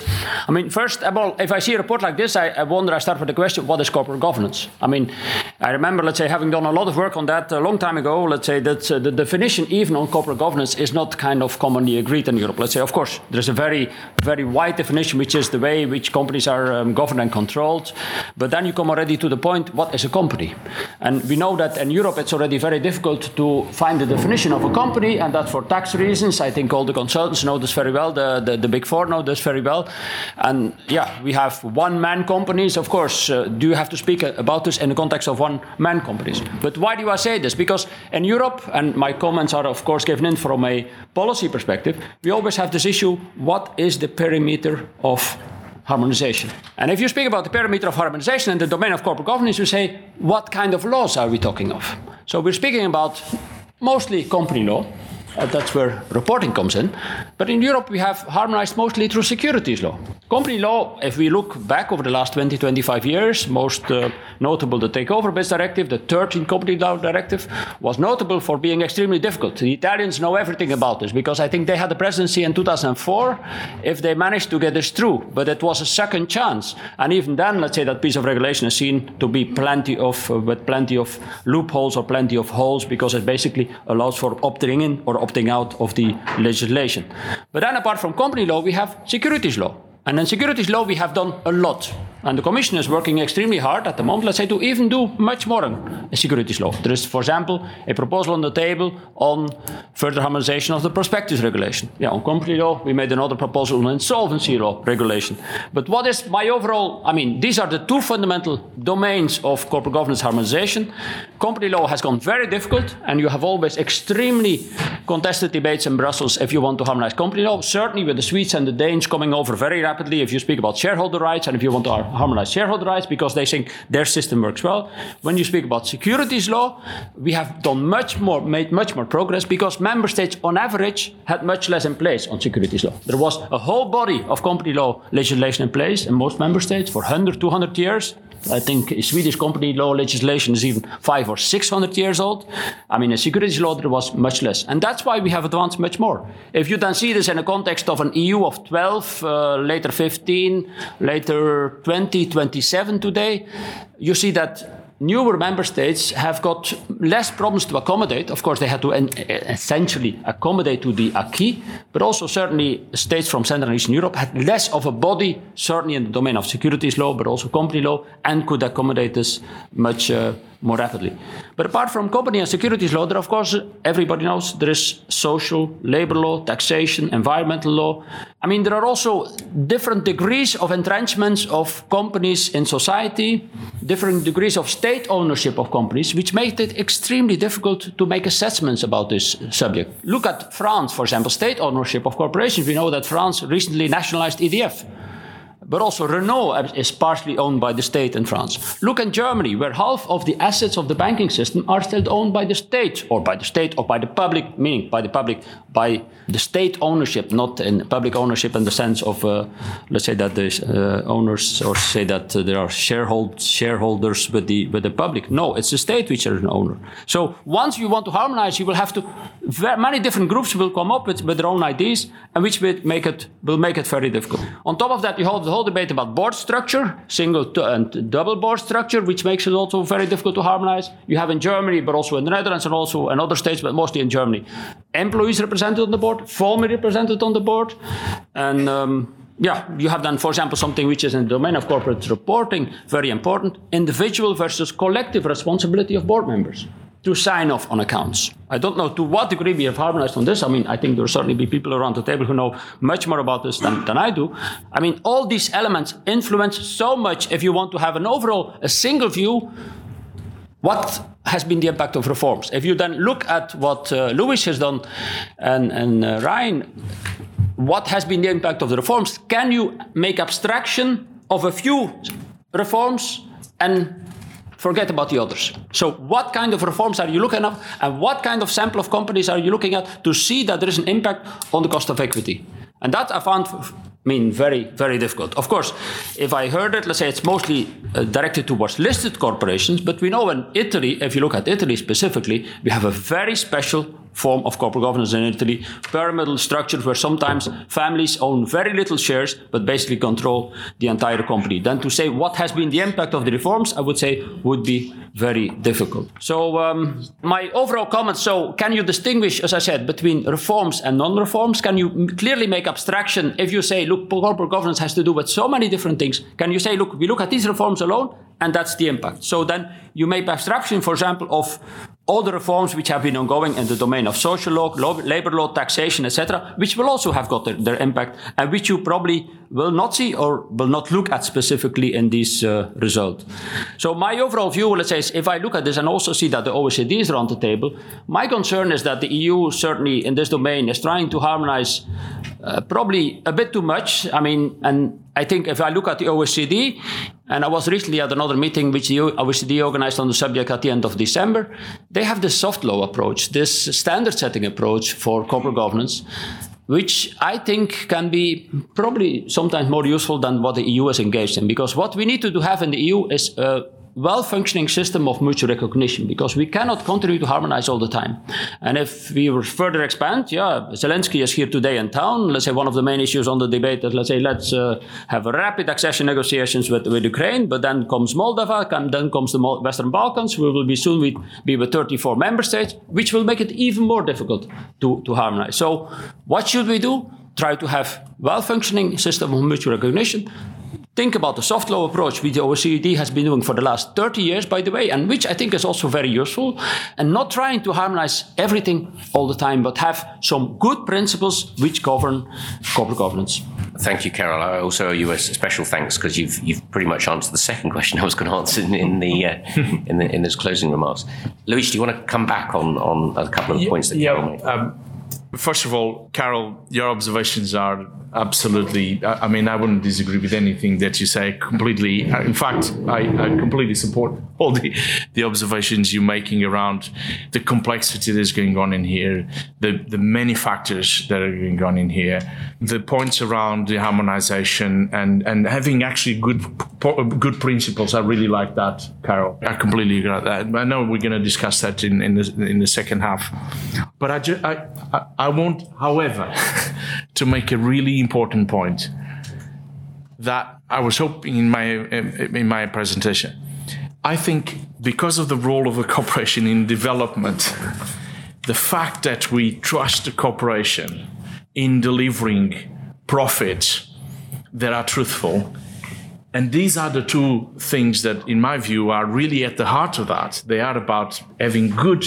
I mean, first of all, if I see a report like this, I, I wonder, I start with the question what is corporate governance? I mean, I remember, let's say, having done a lot of work on that a long time ago, let's say that uh, the definition, even on corporate governance, is not kind of commonly agreed in Europe. Let's say, of course, there's a very, very wide definition, which is the way which companies are um, governed and controlled. But then you come already to the point what is a company? And we know that in Europe it's already very difficult to find the definition of a company, and that for tax reasons. I think all the consultants know this very well, the, the, the big four know this very well. And yeah, we have one man companies. Of course, uh, do you have to speak about this in the context of one man companies? But why do I say this? Because in Europe, and my comments are of course given in from a policy perspective, we always have this issue what is the perimeter of harmonization. And if you speak about the parameter of harmonization in the domain of corporate governance, you say, what kind of laws are we talking of? So we're speaking about mostly company law, uh, that's where reporting comes in. But in Europe, we have harmonized mostly through securities law. Company law, if we look back over the last 20, 25 years, most uh, notable the Takeover Bids Directive, the 13 Company Law Directive, was notable for being extremely difficult. The Italians know everything about this because I think they had the presidency in 2004 if they managed to get this through. But it was a second chance. And even then, let's say that piece of regulation is seen to be plenty of, uh, with plenty of loopholes or plenty of holes because it basically allows for opting in or opting out of the legislation. But then, apart from company law, we have securities law. And in securities law, we have done a lot. And the Commission is working extremely hard at the moment, let's say, to even do much more in securities law. There is, for example, a proposal on the table on further harmonization of the prospectus regulation. Yeah, on company law, we made another proposal on insolvency law regulation. But what is my overall, I mean, these are the two fundamental domains of corporate governance harmonization. Company law has gone very difficult, and you have always extremely contested debates in Brussels if you want to harmonize company law. Certainly with the Swedes and the Danes coming over very rapidly if you speak about shareholder rights and if you want to harmonize shareholder rights because they think their system works well. When you speak about securities law, we have done much more, made much more progress because member states on average had much less in place on securities law. There was a whole body of company law legislation in place in most member states for 100, 200 years. I think Swedish company law legislation is even five or six hundred years old. I mean, in securities law there was much less, and that's why we have advanced much more. If you then see this in the context of an EU of 12, uh, later 15, later 20, 27 today, you see that newer member states have got less problems to accommodate. Of course, they had to essentially accommodate to the acquis, but also certainly states from Central and Eastern Europe had less of a body, certainly in the domain of securities law, but also company law, and could accommodate this much. Uh, more rapidly. But apart from company and securities law, there, of course, everybody knows there is social, labor law, taxation, environmental law. I mean, there are also different degrees of entrenchments of companies in society, different degrees of state ownership of companies, which make it extremely difficult to make assessments about this subject. Look at France, for example, state ownership of corporations. We know that France recently nationalized EDF but also Renault is partially owned by the state in France. Look at Germany, where half of the assets of the banking system are still owned by the state, or by the state, or by the public, meaning by the public, by the state ownership, not in public ownership in the sense of, uh, let's say that the uh, owners, or say that uh, there are sharehold, shareholders with the with the public. No, it's the state which is an owner. So once you want to harmonize, you will have to. Many different groups will come up with, with their own ideas, and which will make it will make it very difficult. On top of that, you have the whole debate about board structure, single and double board structure, which makes it also very difficult to harmonize. You have in Germany, but also in the Netherlands and also in other states, but mostly in Germany, employees represented on the board, formally represented on the board, and. Um, yeah, you have then, for example, something which is in the domain of corporate reporting, very important individual versus collective responsibility of board members to sign off on accounts. I don't know to what degree we have harmonized on this. I mean, I think there will certainly be people around the table who know much more about this than, than I do. I mean, all these elements influence so much if you want to have an overall, a single view, what has been the impact of reforms. If you then look at what uh, Luis has done and, and uh, Ryan, what has been the impact of the reforms? Can you make abstraction of a few reforms and forget about the others. So, what kind of reforms are you looking at, and what kind of sample of companies are you looking at to see that there is an impact on the cost of equity? And that I found I mean, very, very difficult. Of course, if I heard it, let's say it's mostly uh, directed towards listed corporations, but we know in Italy, if you look at Italy specifically, we have a very special form of corporate governance in Italy, pyramidal structures where sometimes families own very little shares but basically control the entire company. Then to say what has been the impact of the reforms, I would say would be very difficult. So um, my overall comment, so can you distinguish, as I said, between reforms and non-reforms? Can you clearly make abstraction if you say, look, corporate governance has to do with so many different things? Can you say, look, we look at these reforms alone and that's the impact. So then you make abstraction, for example, of all the reforms which have been ongoing in the domain of social law, labor law, taxation, etc., which will also have got their, their, impact and which you probably will not see or will not look at specifically in these uh, results. So my overall view, let's say, is if I look at this and also see that the OECD is around the table, my concern is that the EU certainly in this domain is trying to harmonize uh, probably a bit too much. I mean, and I think if I look at the OECD, and I was recently at another meeting which the OECD organized on the subject at the end of December, they have this soft law approach, this standard setting approach for corporate governance, which I think can be probably sometimes more useful than what the EU is engaged in. Because what we need to have in the EU is uh, well-functioning system of mutual recognition because we cannot continue to harmonize all the time. And if we further expand, yeah, Zelensky is here today in town. Let's say one of the main issues on the debate is, let's say, let's uh, have rapid accession negotiations with, with Ukraine, but then comes Moldova, and then comes the Western Balkans. We will be soon with, be with 34 member states, which will make it even more difficult to, to harmonize. So what should we do? Try to have well-functioning system of mutual recognition Think about the soft law approach, which the OECD has been doing for the last 30 years, by the way, and which I think is also very useful, and not trying to harmonize everything all the time, but have some good principles which govern corporate governance. Thank you, Karel. I also owe you a special thanks because you've you've pretty much answered the second question I was going to answer in, in the uh, in the in those closing remarks. Luis, do you want to come back on on a couple of the points that yeah, Karel made? Um, first of all, Karel, your observations are absolutely. I mean, I wouldn't disagree with anything that you say completely. Uh, in fact, I, I, completely support all the, the observations you're making around the complexity that's going on in here, the, the many factors that are going on in here, the points around the harmonization and, and having actually good good principles. I really like that, Karel. I completely agree with that. I know we're going to discuss that in, in, the, in the second half. But I, ju- I, I, I want, however, to make a really important point that I was hoping in my in my presentation. I think because of the role of a corporation in development, the fact that we trust the corporation in delivering profits that are truthful And these are the two things that, in my view, are really at the heart of that. They are about having good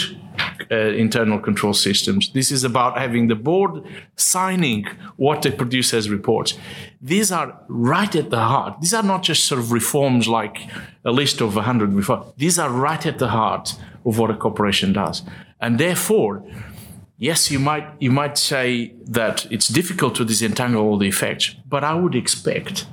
uh, internal control systems. This is about having the board signing what they produce as reports. These are right at the heart. These are not just sort of reforms like a list of 100 reforms. These are right at the heart of what a corporation does. And therefore, yes, you might you might say that it's difficult to disentangle all the effects, but I would expect,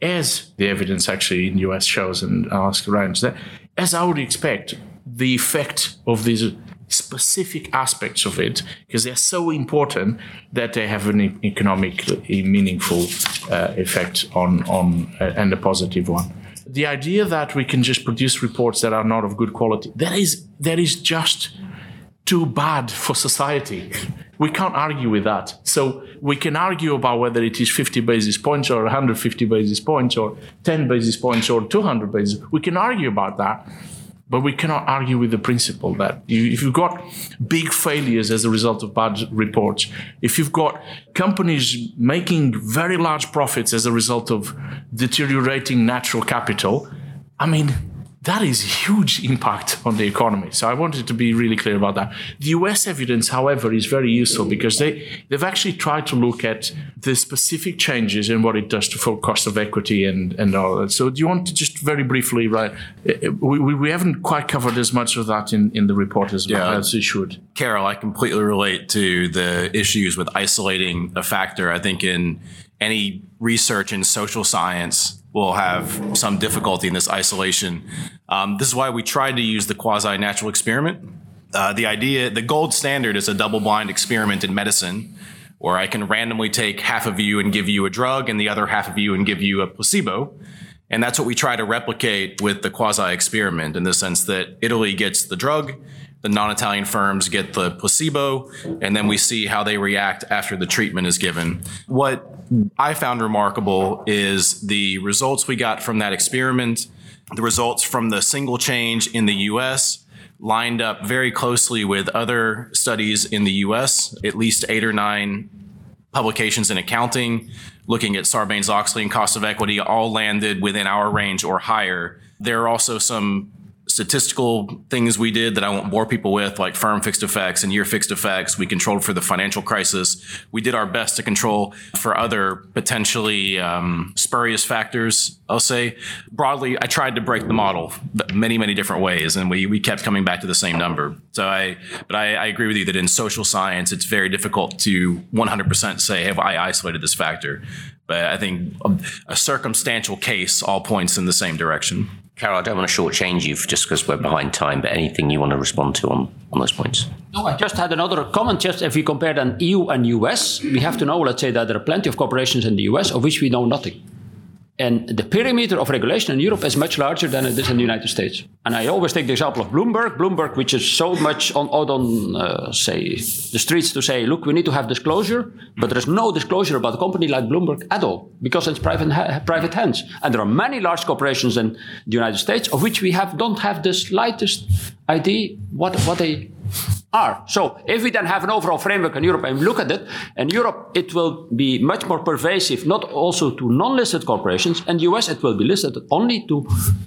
as the evidence actually in the US shows, and I'll ask Ryan that, as I would expect, the effect of these specific aspects of it, because they're so important that they have an economically meaningful uh, effect on on uh, and a positive one. The idea that we can just produce reports that are not of good quality that is that is just too bad for society. We can't argue with that. So we can argue about whether it is 50 basis points or 150 basis points or 10 basis points or 200 basis. We can argue about that. But we cannot argue with the principle that you, if you've got big failures as a result of bad reports, if you've got companies making very large profits as a result of deteriorating natural capital, I mean, that is huge impact on the economy. So I wanted to be really clear about that. The US evidence, however, is very useful because they, they've actually tried to look at the specific changes and what it does to full cost of equity and, and all that. So do you want to just very briefly, right? Eh, eh, we, we, we haven't quite covered as much of that in, in the report as, yeah. as we should. Karel, I completely relate to the issues with isolating a factor. I think in any research in social science, will have some difficulty in this isolation. Um, this is why we tried to use the quasi natural experiment. Uh, the idea, the gold standard is a double blind experiment in medicine where I can randomly take half of you and give you a drug and the other half of you and give you a placebo. And that's what we try to replicate with the quasi experiment in the sense that Italy gets the drug the non-Italian firms get the placebo, and then we see how they react after the treatment is given. What I found remarkable is the results we got from that experiment, the results from the single change in the US lined up very closely with other studies in the US, at least eight or nine publications in accounting looking at Sarbanes Oxley and cost of equity all landed within our range or higher. There are also some statistical things we did that I won't bore people with, like firm fixed effects and year fixed effects. We controlled for the financial crisis. We did our best to control for other potentially um, spurious factors. I'll say broadly, I tried to break the model many, many different ways, and we we kept coming back to the same number. So I, but I, I agree with you that in social science, it's very difficult to 100% say, have I isolated this factor? But I think a circumstantial case all points in the same direction. Karel, I don't want to shortchange you just because we're behind time, but anything you want to respond to on, on those points? No, I just had another comment. Just if we compare then EU and US, we have to know, let's say, that there are plenty of corporations in the US of which we know nothing. And the perimeter of regulation in Europe is much larger than it is in the United States. And I always take the example of Bloomberg. Bloomberg, which is so much on, out on, uh, say, the streets to say, look, we need to have disclosure, but there is no disclosure about a company like Bloomberg at all, because it's private, ha- private hands. And there are many large corporations in the United States of which we have, don't have the slightest idea what, what they are. So if we then have an overall framework in Europe and look at it, in Europe it will be much more pervasive, not also to non-listed corporations. and US it will be listed only to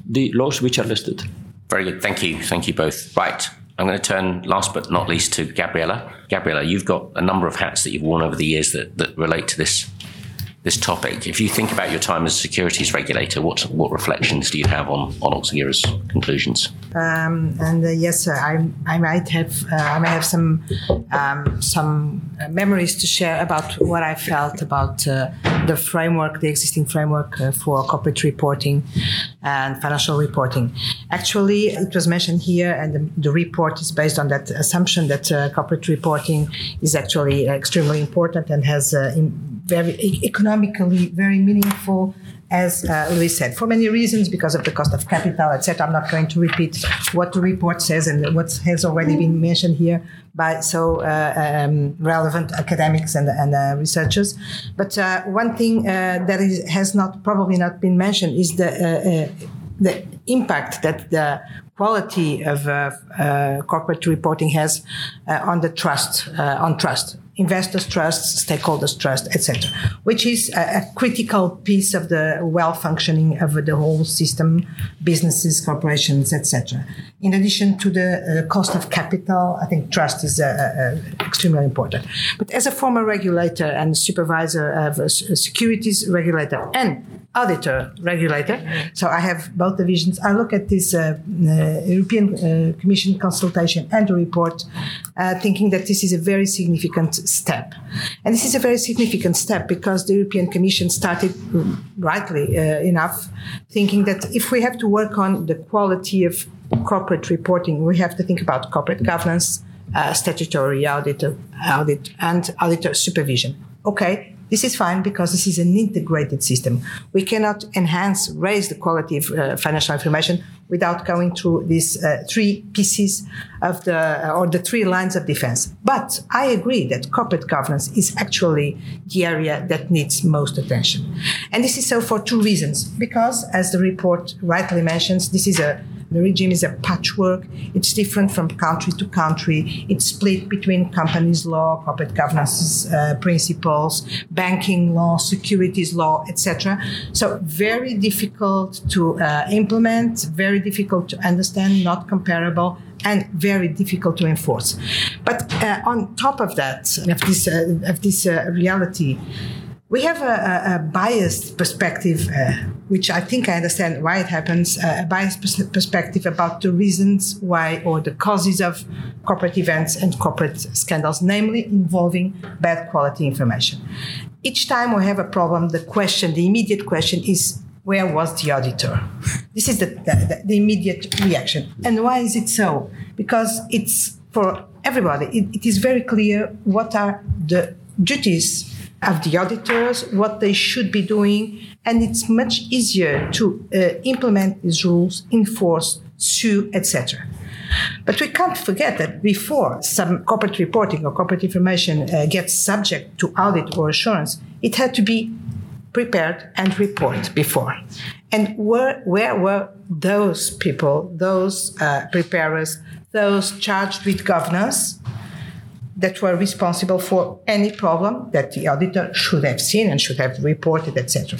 the laws which are listed. Very good. Thank you. Thank you both. Right. I'm going to turn last but not least to Gabriela. Gabriela, you've got a number of hats that you've worn over the years that, that relate to this this topic. If you think about your time as a securities regulator, what what reflections do you have on on Oxera's conclusions? Um, and uh, yes, I I might have uh, I may have some um, some uh, memories to share about what I felt about uh, the framework, the existing framework uh, for corporate reporting and financial reporting. Actually, it was mentioned here, and the, the report is based on that assumption that uh, corporate reporting is actually extremely important and has very economically very meaningful as uh, Luis said, for many reasons, because of the cost of capital, etc. I'm not going to repeat what the report says and what has already been mentioned here by so uh, um, relevant academics and, and uh, researchers. But uh, one thing uh, that is, has not probably not been mentioned is the uh, the impact that the quality of corporate reporting has on the trust on trust investors trust, stakeholders trust, etc., which is a, a, critical piece of the well functioning of the whole system, businesses, corporations, etc. In addition to the uh, cost of capital, I think trust is uh, uh, extremely important. But as a former regulator and supervisor of a securities regulator and auditor regulator, so I have both divisions. I look at this uh, uh, European uh, Commission consultation and the report, thinking that this is a very significant step. And this is a very significant step because the European Commission started, rightly enough, thinking that if we have to work on the quality of corporate reporting, we have to think about corporate governance, uh, statutory audit, audit, and auditor supervision. Okay, this is fine because this is an integrated system. We cannot enhance, raise the quality of uh, financial information without going through these uh, three pieces of the, uh, or the three lines of defense. But I agree that corporate governance is actually the area that needs most attention. And this is so for two reasons. Because, as the report rightly mentions, this is a the regime is a patchwork. It's different from country to country. It's split between companies law, corporate governance uh, principles, banking law, securities law, etc. So very difficult to uh, implement, very difficult to understand, not comparable, and very difficult to enforce. But uh, on top of that, of this, uh, of this uh, reality, we have a, a biased perspective, uh, which I think I understand why it happens, uh, a biased perspective about the reasons why or the causes of corporate events and corporate scandals, namely involving bad quality information. Each time we have a problem, the question, the immediate question is where was the auditor? This is the, the, the immediate reaction. And why is it so? Because it's for everybody, it, it is very clear what are the duties of the auditors, what they should be doing, and it's much easier to uh, implement these rules, enforce, sue, etc. But we can't forget that before some corporate reporting or corporate information uh, gets subject to audit or assurance, it had to be prepared and reported before. And where, where were those people, those uh, preparers, those charged with governance that were responsible for any problem that the auditor should have seen and should have reported, etc.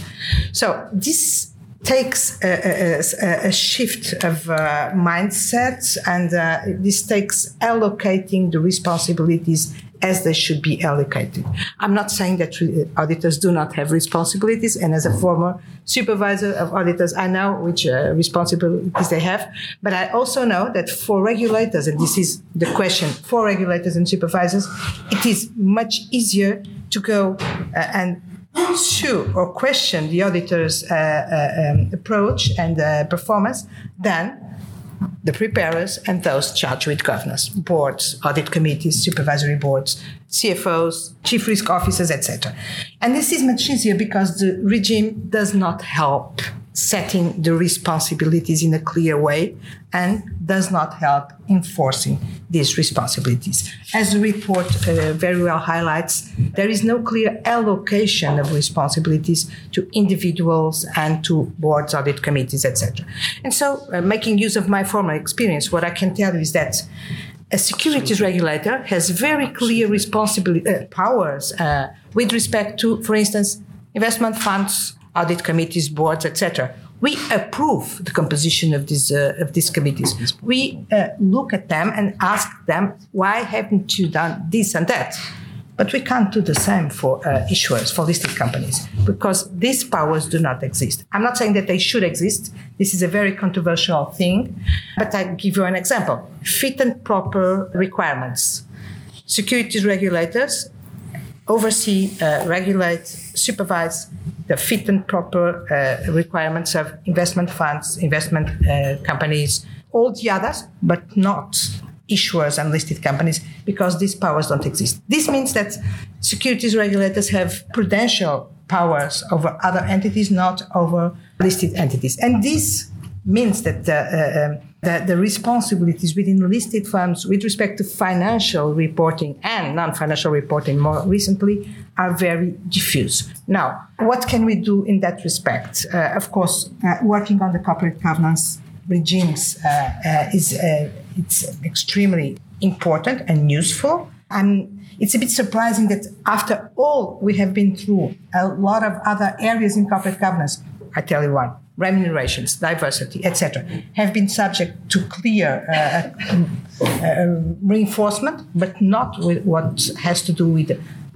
So this takes a, a, a shift of uh, mindset and uh, this takes allocating the responsibilities as they should be allocated. I'm not saying that auditors do not have responsibilities, and as a former supervisor of auditors, I know which uh, responsibilities they have. But I also know that for regulators, and this is the question for regulators and supervisors, it is much easier to go uh, and sue or question the auditor's uh, uh um, approach and uh, performance than the preparers and those charged with governance, boards, audit committees, supervisory boards, CFOs, chief risk officers, etc. And this is much easier because the regime does not help setting the responsibilities in a clear way and does not help enforcing these responsibilities. As the report uh, very well highlights, there is no clear allocation of responsibilities to individuals and to boards, audit committees, etc. And so, uh, making use of my former experience, what I can tell you is that a securities regulator has very clear responsibility uh, powers uh, with respect to, for instance, investment funds, audit committees, boards, etc. We approve the composition of these uh, of these committees. We uh, look at them and ask them, why haven't you done this and that? But we can't do the same for uh, issuers, for listed companies, because these powers do not exist. I'm not saying that they should exist. This is a very controversial thing, but I give you an example. Fit and proper requirements. Securities regulators oversee, uh, regulate, supervise the fit and proper uh, requirements of investment funds, investment uh, companies, all the others, but not issuers and listed companies because these powers don't exist. This means that securities regulators have prudential powers over other entities, not over listed entities. And this means that uh, the, the, responsibilities within listed firms with respect to financial reporting and non-financial reporting more recently are very diffuse. Now, what can we do in that respect? Uh, of course, uh, working on the corporate governance regimes uh, uh, is uh, it's extremely important and useful. And it's a bit surprising that after all we have been through a lot of other areas in corporate governance, I tell you one, remunerations, diversity, etc., have been subject to clear uh, uh, uh, reinforcement, but not with what has to do with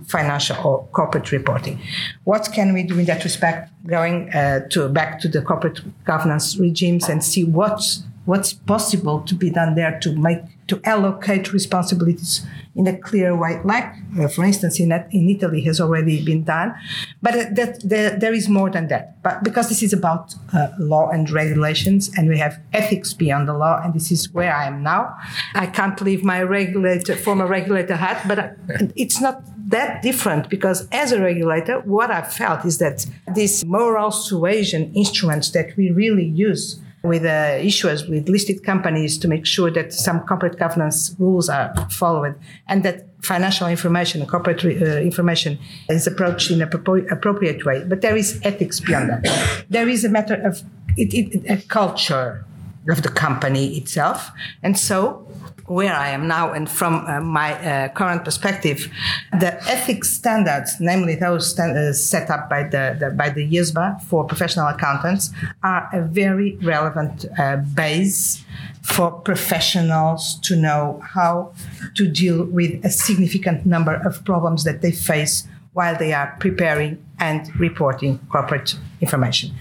financial or corporate reporting. What can we do in that respect? Going uh, to back to the corporate governance regimes and see what's what's possible to be done there to make to allocate responsibilities in a clear way, like, uh, for instance, in, in Italy has already been done. But uh, that, that, there is more than that. But because this is about uh, law and regulations, and we have ethics beyond the law, and this is where I am now. I can't leave my regulator, former regulator hat, but uh, it's not that different because as a regulator, what I felt is that these moral suasion instruments that we really use with uh, issuers, with listed companies to make sure that some corporate governance rules are followed and that financial information, corporate uh, information is approached in an appropriate way. But there is ethics beyond that. There is a matter of it, it, a culture of the company itself. And so where I am now and from uh, my uh, current perspective, the ethics standards, namely those standards set up by the, the by the IESBA for professional accountants, are a very relevant uh, base for professionals to know how to deal with a significant number of problems that they face while they are preparing and reporting corporate information.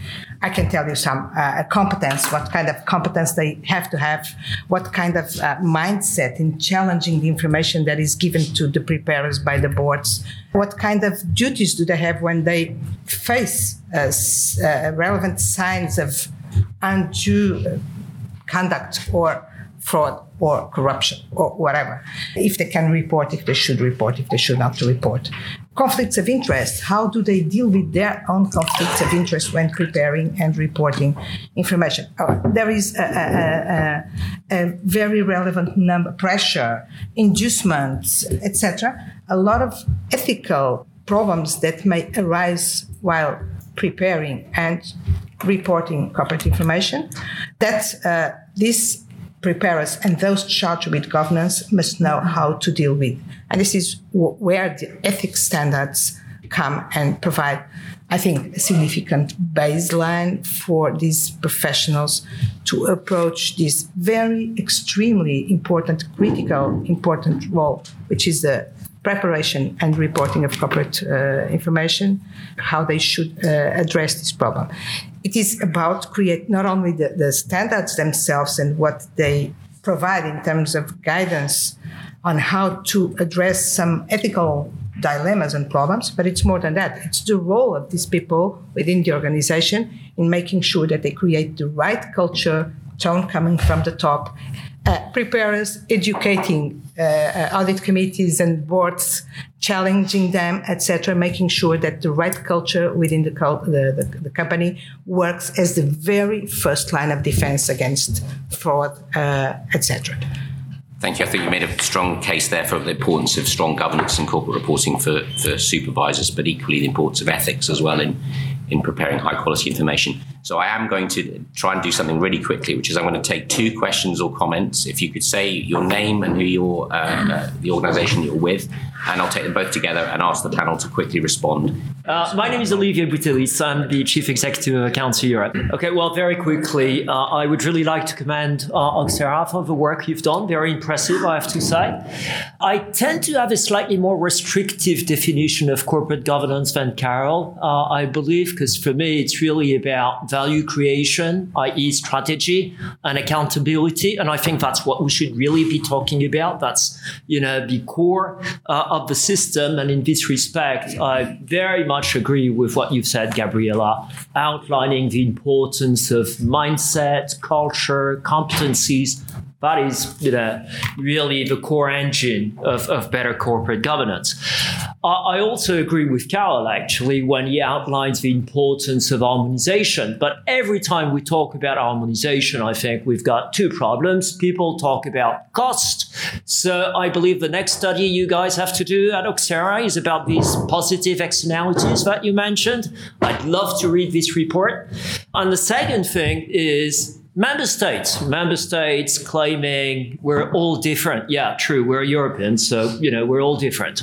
I can tell you some uh, competence, what kind of competence they have to have, what kind of uh, mindset in challenging the information that is given to the preparers by the boards, what kind of duties do they have when they face uh, uh relevant signs of undue conduct or fraud or corruption or whatever. If they can report, if they should report, if they should not report. Conflicts of interest, how do they deal with their own conflicts of interest when preparing and reporting information? Oh, there is a, a, a, a, very relevant number, pressure, inducements, etc. A lot of ethical problems that may arise while preparing and reporting corporate information. That uh, this preparers and those charged with governance must know how to deal with. And this is w- where the ethics standards come and provide, I think, a significant baseline for these professionals to approach this very extremely important, critical, important role, which is the preparation and reporting of corporate uh, information, how they should uh, address this problem it is about create not only the, the standards themselves and what they provide in terms of guidance on how to address some ethical dilemmas and problems, but it's more than that. It's the role of these people within the organization in making sure that they create the right culture, tone coming from the top, uh, preparers educating uh, uh, audit committees and boards, challenging them, etc., making sure that the right culture within the, the, the, the, company works as the very first line of defense against fraud, uh, etc. Thank you. I think you made a strong case there for the importance of strong governance and corporate reporting for, for supervisors, but equally the importance of ethics as well in, in preparing high quality information. So I am going to try and do something really quickly, which is I'm going to take two questions or comments. If you could say your name and who you're, uh, uh, the organisation you're with, and I'll take them both together and ask the panel to quickly respond. Uh, my name is Olivier Boutellis. I'm the Chief Executive of Accounts Europe. Okay, well, very quickly, uh, I would really like to commend uh, Oxera for the work you've done. Very impressive, I have to say. I tend to have a slightly more restrictive definition of corporate governance than Karel. Uh, I believe, because for me, it's really about value creation, i.e., strategy and accountability. And I think that's what we should really be talking about. That's, you know, the core uh, of the system. And in this respect, I very much agree with what you've said, Gabriela, outlining the importance of mindset, culture, competencies that is know, really the core engine of, of better corporate governance. I also agree with Karel actually when he outlines the importance of harmonization. But every time we talk about harmonization, I think we've got two problems. People talk about cost. So I believe the next study you guys have to do at Oxera is about these positive externalities that you mentioned. I'd love to read this report. And the second thing is member states, member states claiming we're all different. Yeah, true, we're Europeans, so you know we're all different.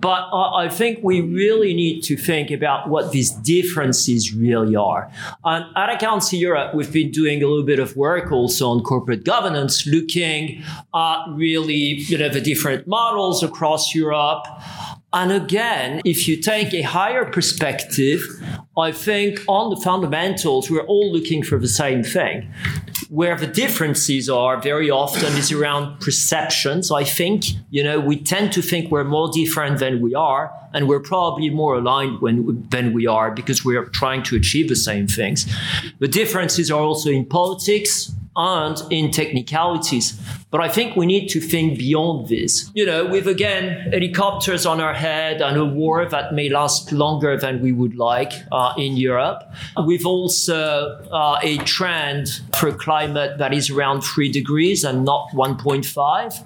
But I think we really need to think about what these differences really are. And at Accountancy Europe, we've been doing a little bit of work also on corporate governance, looking at really you know the different models across Europe. And again, if you take a higher perspective, I think on the fundamentals, we're all looking for the same thing. Where the differences are very often is around perceptions. I think, you know, we tend to think we're more different than we are, and we're probably more aligned when, than we are because we're trying to achieve the same things. The differences are also in politics, and in technicalities. But I think we need to think beyond this. You know, with again helicopters on our head and a war that may last longer than we would like uh, in Europe. We've also uh, a trend for climate that is around three degrees and not 1.5.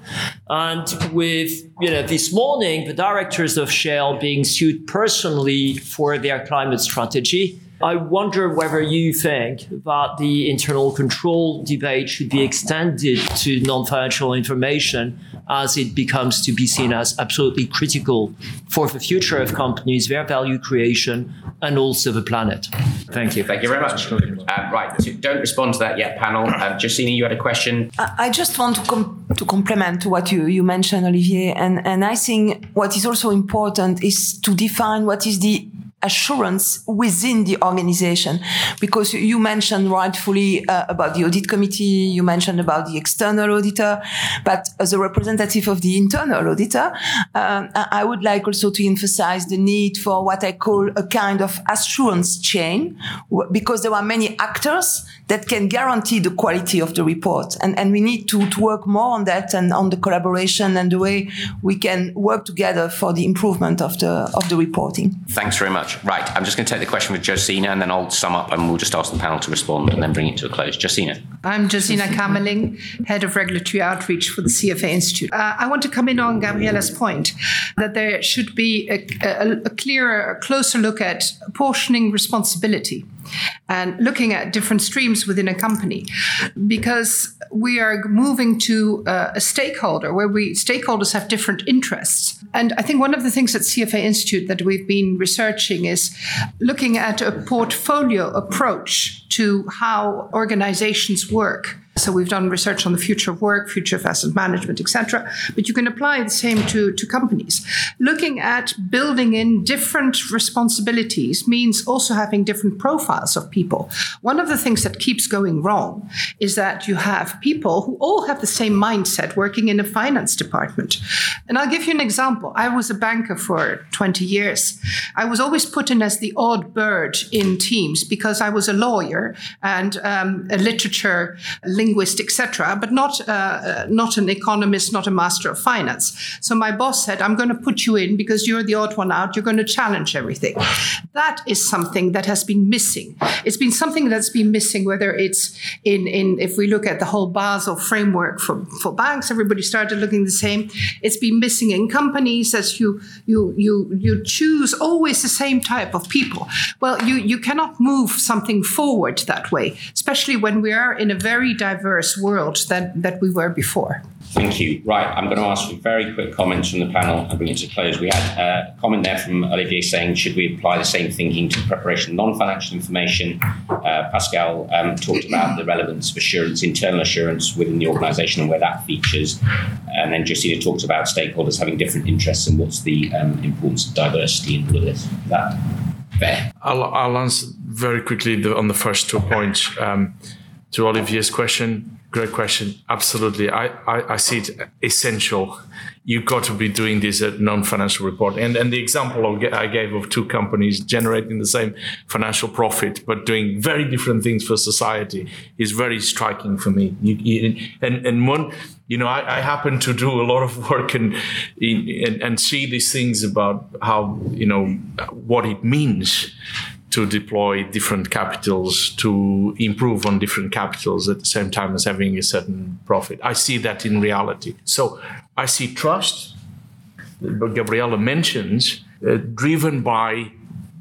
And with, you know, this morning, the directors of Shell being sued personally for their climate strategy I wonder whether you think that the internal control debate should be extended to non financial information as it becomes to be seen as absolutely critical for the future of companies, their value creation, and also the planet. Thank you. Thank you very much. Uh, right, so don't respond to that yet, panel. Josina, you had a question. I just want to, com- to complement what you, you mentioned, Olivier. And, and I think what is also important is to define what is the assurance within the organization. Because you mentioned rightfully uh, about the audit committee you mentioned about the external auditor but as a representative of the internal auditor uh, i would like also to emphasize the need for what i call a kind of assurance chain because there are many actors that can guarantee the quality of the report. And, and we need to, to work more on that and on the collaboration and the way we can work together for the improvement of the of the reporting. Thanks very much much. Right, I'm just going to take the question with Josina and then I'll sum up and we'll just ask the panel to respond and then bring it to a close. Josina. I'm Josina Kamerling, Head of Regulatory Outreach for the CFA Institute. Uh, I want to come in on Gabriela's point that there should be a, a, a clearer, a closer look at apportioning responsibility and looking at different streams within a company. Because we are moving to uh, a stakeholder where we stakeholders have different interests. And i think one of the things at cfa institute that we've been researching is looking at a portfolio approach to how organizations work so we've done research on the future of work, future of asset management, etc. But you can apply the same to, to companies. Looking at building in different responsibilities means also having different profiles of people. One of the things that keeps going wrong is that you have people who all have the same mindset working in a finance department. And I'll give you an example. I was a banker for 20 years. I was always put in as the odd bird in teams because I was a lawyer and um, a literature linguist, etc., but not uh, uh, not an economist, not a master of finance. So my boss said, "I'm going to put you in because you're the odd one out. You're going to challenge everything." That is something that has been missing. It's been something that's been missing. Whether it's in in if we look at the whole Basel framework for for banks, everybody started looking the same. It's been missing in companies as you you you you choose always the same type of people. Well, you you cannot move something forward that way, especially when we are in a very diverse diverse world that, that we were before. Thank you. Right, I'm going to ask for very quick comments from the panel and bring it to close. We had a comment there from Olivier saying, should we apply the same thinking to preparation of non financial information? Uh, Pascal um, talked about the relevance of assurance, internal assurance within the organisation and where that features. And then Josina talked about stakeholders having different interests and what's the um, importance of diversity in all of this. That fair? I'll, I'll answer very quickly the, on the first two points. Um, to Olivier's question, great question. Absolutely. I, I, I see it essential. You've got to be doing this at non-financial report. And, and the example I gave of two companies generating the same financial profit, but doing very different things for society is very striking for me. You, you, and, and one, you know, I, I, happen to do a lot of work and, and, and see these things about how, you know, what it means to deploy different capitals to improve on different capitals at the same time as having a certain profit. I see that in reality. So I see trust, Gabriela mentions, uh, driven by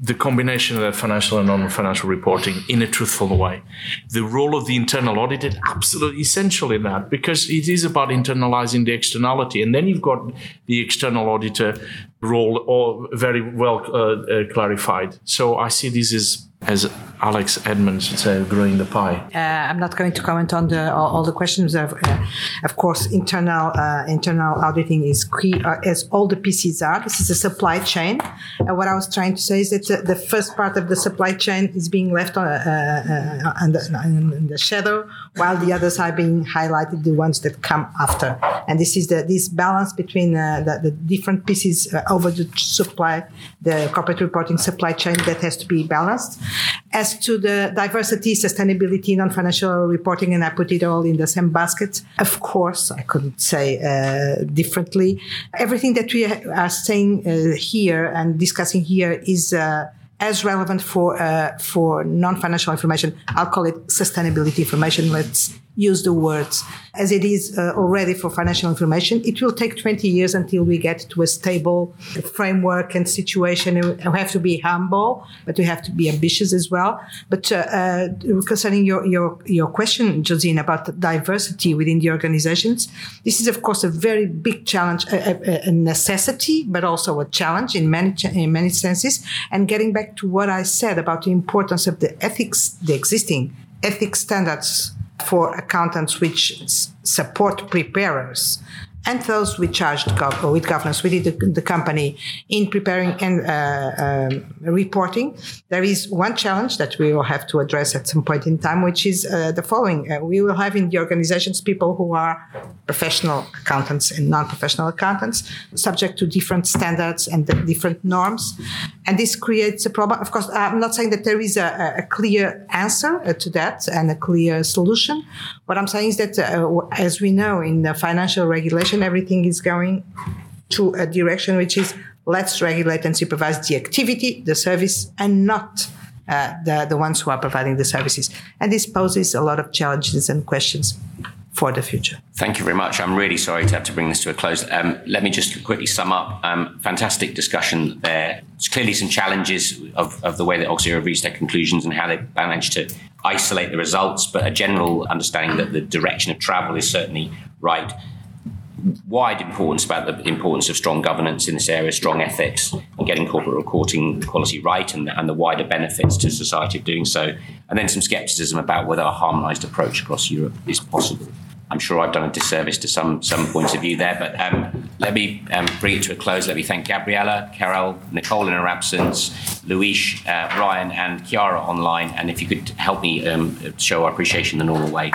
the combination of that financial and non-financial reporting in a truthful way. The role of the internal audit is absolutely essential in that because it is about internalizing the externality, and then you've got the external auditor role all very well uh, uh, clarified. So I see this as as Alex Edmans would say, growing the pie. Uh, I'm not going to comment on the all, all the questions. Of, uh, of course, internal uh, internal auditing is key, uh, as all the PCs are. This is a supply chain. what I was trying to say is that the first part of the supply chain is being left on, the, in the shadow, while the others are being highlighted, the ones that come after. And this is the this balance between the, the, different pieces over the supply, the corporate reporting supply chain that has to be balanced. As to the diversity, sustainability, non-financial reporting, and I put it all in the same basket. Of course, I couldn't say uh, differently. Everything that we are saying uh, here and discussing here is. Uh, as relevant for uh, for non-financial information. I'll call it sustainability information. Let's use the words as it is uh, already for financial information. It will take 20 years until we get to a stable framework and situation. We have to be humble, but we have to be ambitious as well. But uh, uh, concerning your, your, your question, Josina, about diversity within the organizations, this is, of course, a very big challenge, a, a, necessity, but also a challenge in many, in many senses. And getting back to what I said about the importance of the ethics, the existing ethics standards for accountants which support preparers and those we charged gov- with governance within the, the, company in preparing and uh, um, reporting. There is one challenge that we will have to address at some point in time, which is uh, the following: uh, we will have in the organizations people who are professional accountants and non-professional accountants, subject to different standards and different norms, and this creates a problem. Of course, I'm not saying that there is a, a clear answer uh, to that and a clear solution. What I'm saying is that, uh, as we know in the financial regulation, everything is going to a direction which is let's regulate and supervise the activity, the service, and not uh, the, the ones who are providing the services. And this poses a lot of challenges and questions for the future. Thank you very much. I'm really sorry to have to bring this to a close. Um, let me just quickly sum up. Um, fantastic discussion there. There's clearly some challenges of, of the way that Oxera reached their conclusions and how they managed to isolate the results, but a general understanding that the direction of travel is certainly right wide importance about the importance of strong governance in this area, strong ethics, and getting corporate reporting quality right, and, and the wider benefits to society of doing so. And then some skepticism about whether a harmonised approach across Europe is possible. I'm sure I've done a disservice to some some points of view there, but um, let me um, bring it to a close. Let me thank Gabriela, Karel, Nicole in her absence, Luis, uh, Ryan, and Chiara online. And if you could help me um, show our appreciation the normal way.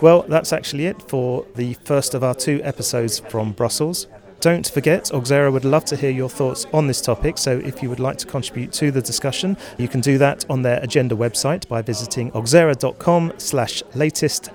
Well, that's actually it for the first of our two episodes from Brussels. Don't forget, Oxera would love to hear your thoughts on this topic, so if you would like to contribute to the discussion, you can do that on their agenda website by visiting oxera.com slash latest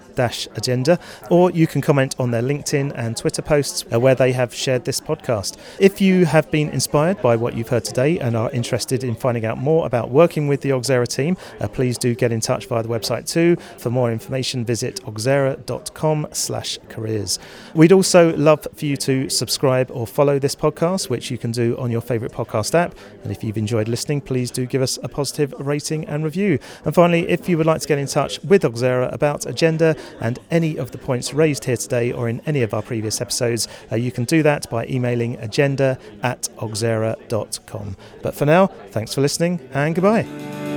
agenda, or you can comment on their LinkedIn and Twitter posts uh, where they have shared this podcast. If you have been inspired by what you've heard today and are interested in finding out more about working with the Oxera team, uh, please do get in touch via the website too. For more information, visit oxera.com slash careers. We'd also love for you to subscribe or follow this podcast, which you can do on your favourite podcast app. And if you've enjoyed listening, please do give us a positive rating and review. And finally, if you would like to get in touch with Oxera about agenda and any of the points raised here today or in any of our previous episodes, uh, you can do that by emailing agenda at oxera.com. But for now, thanks for listening and goodbye.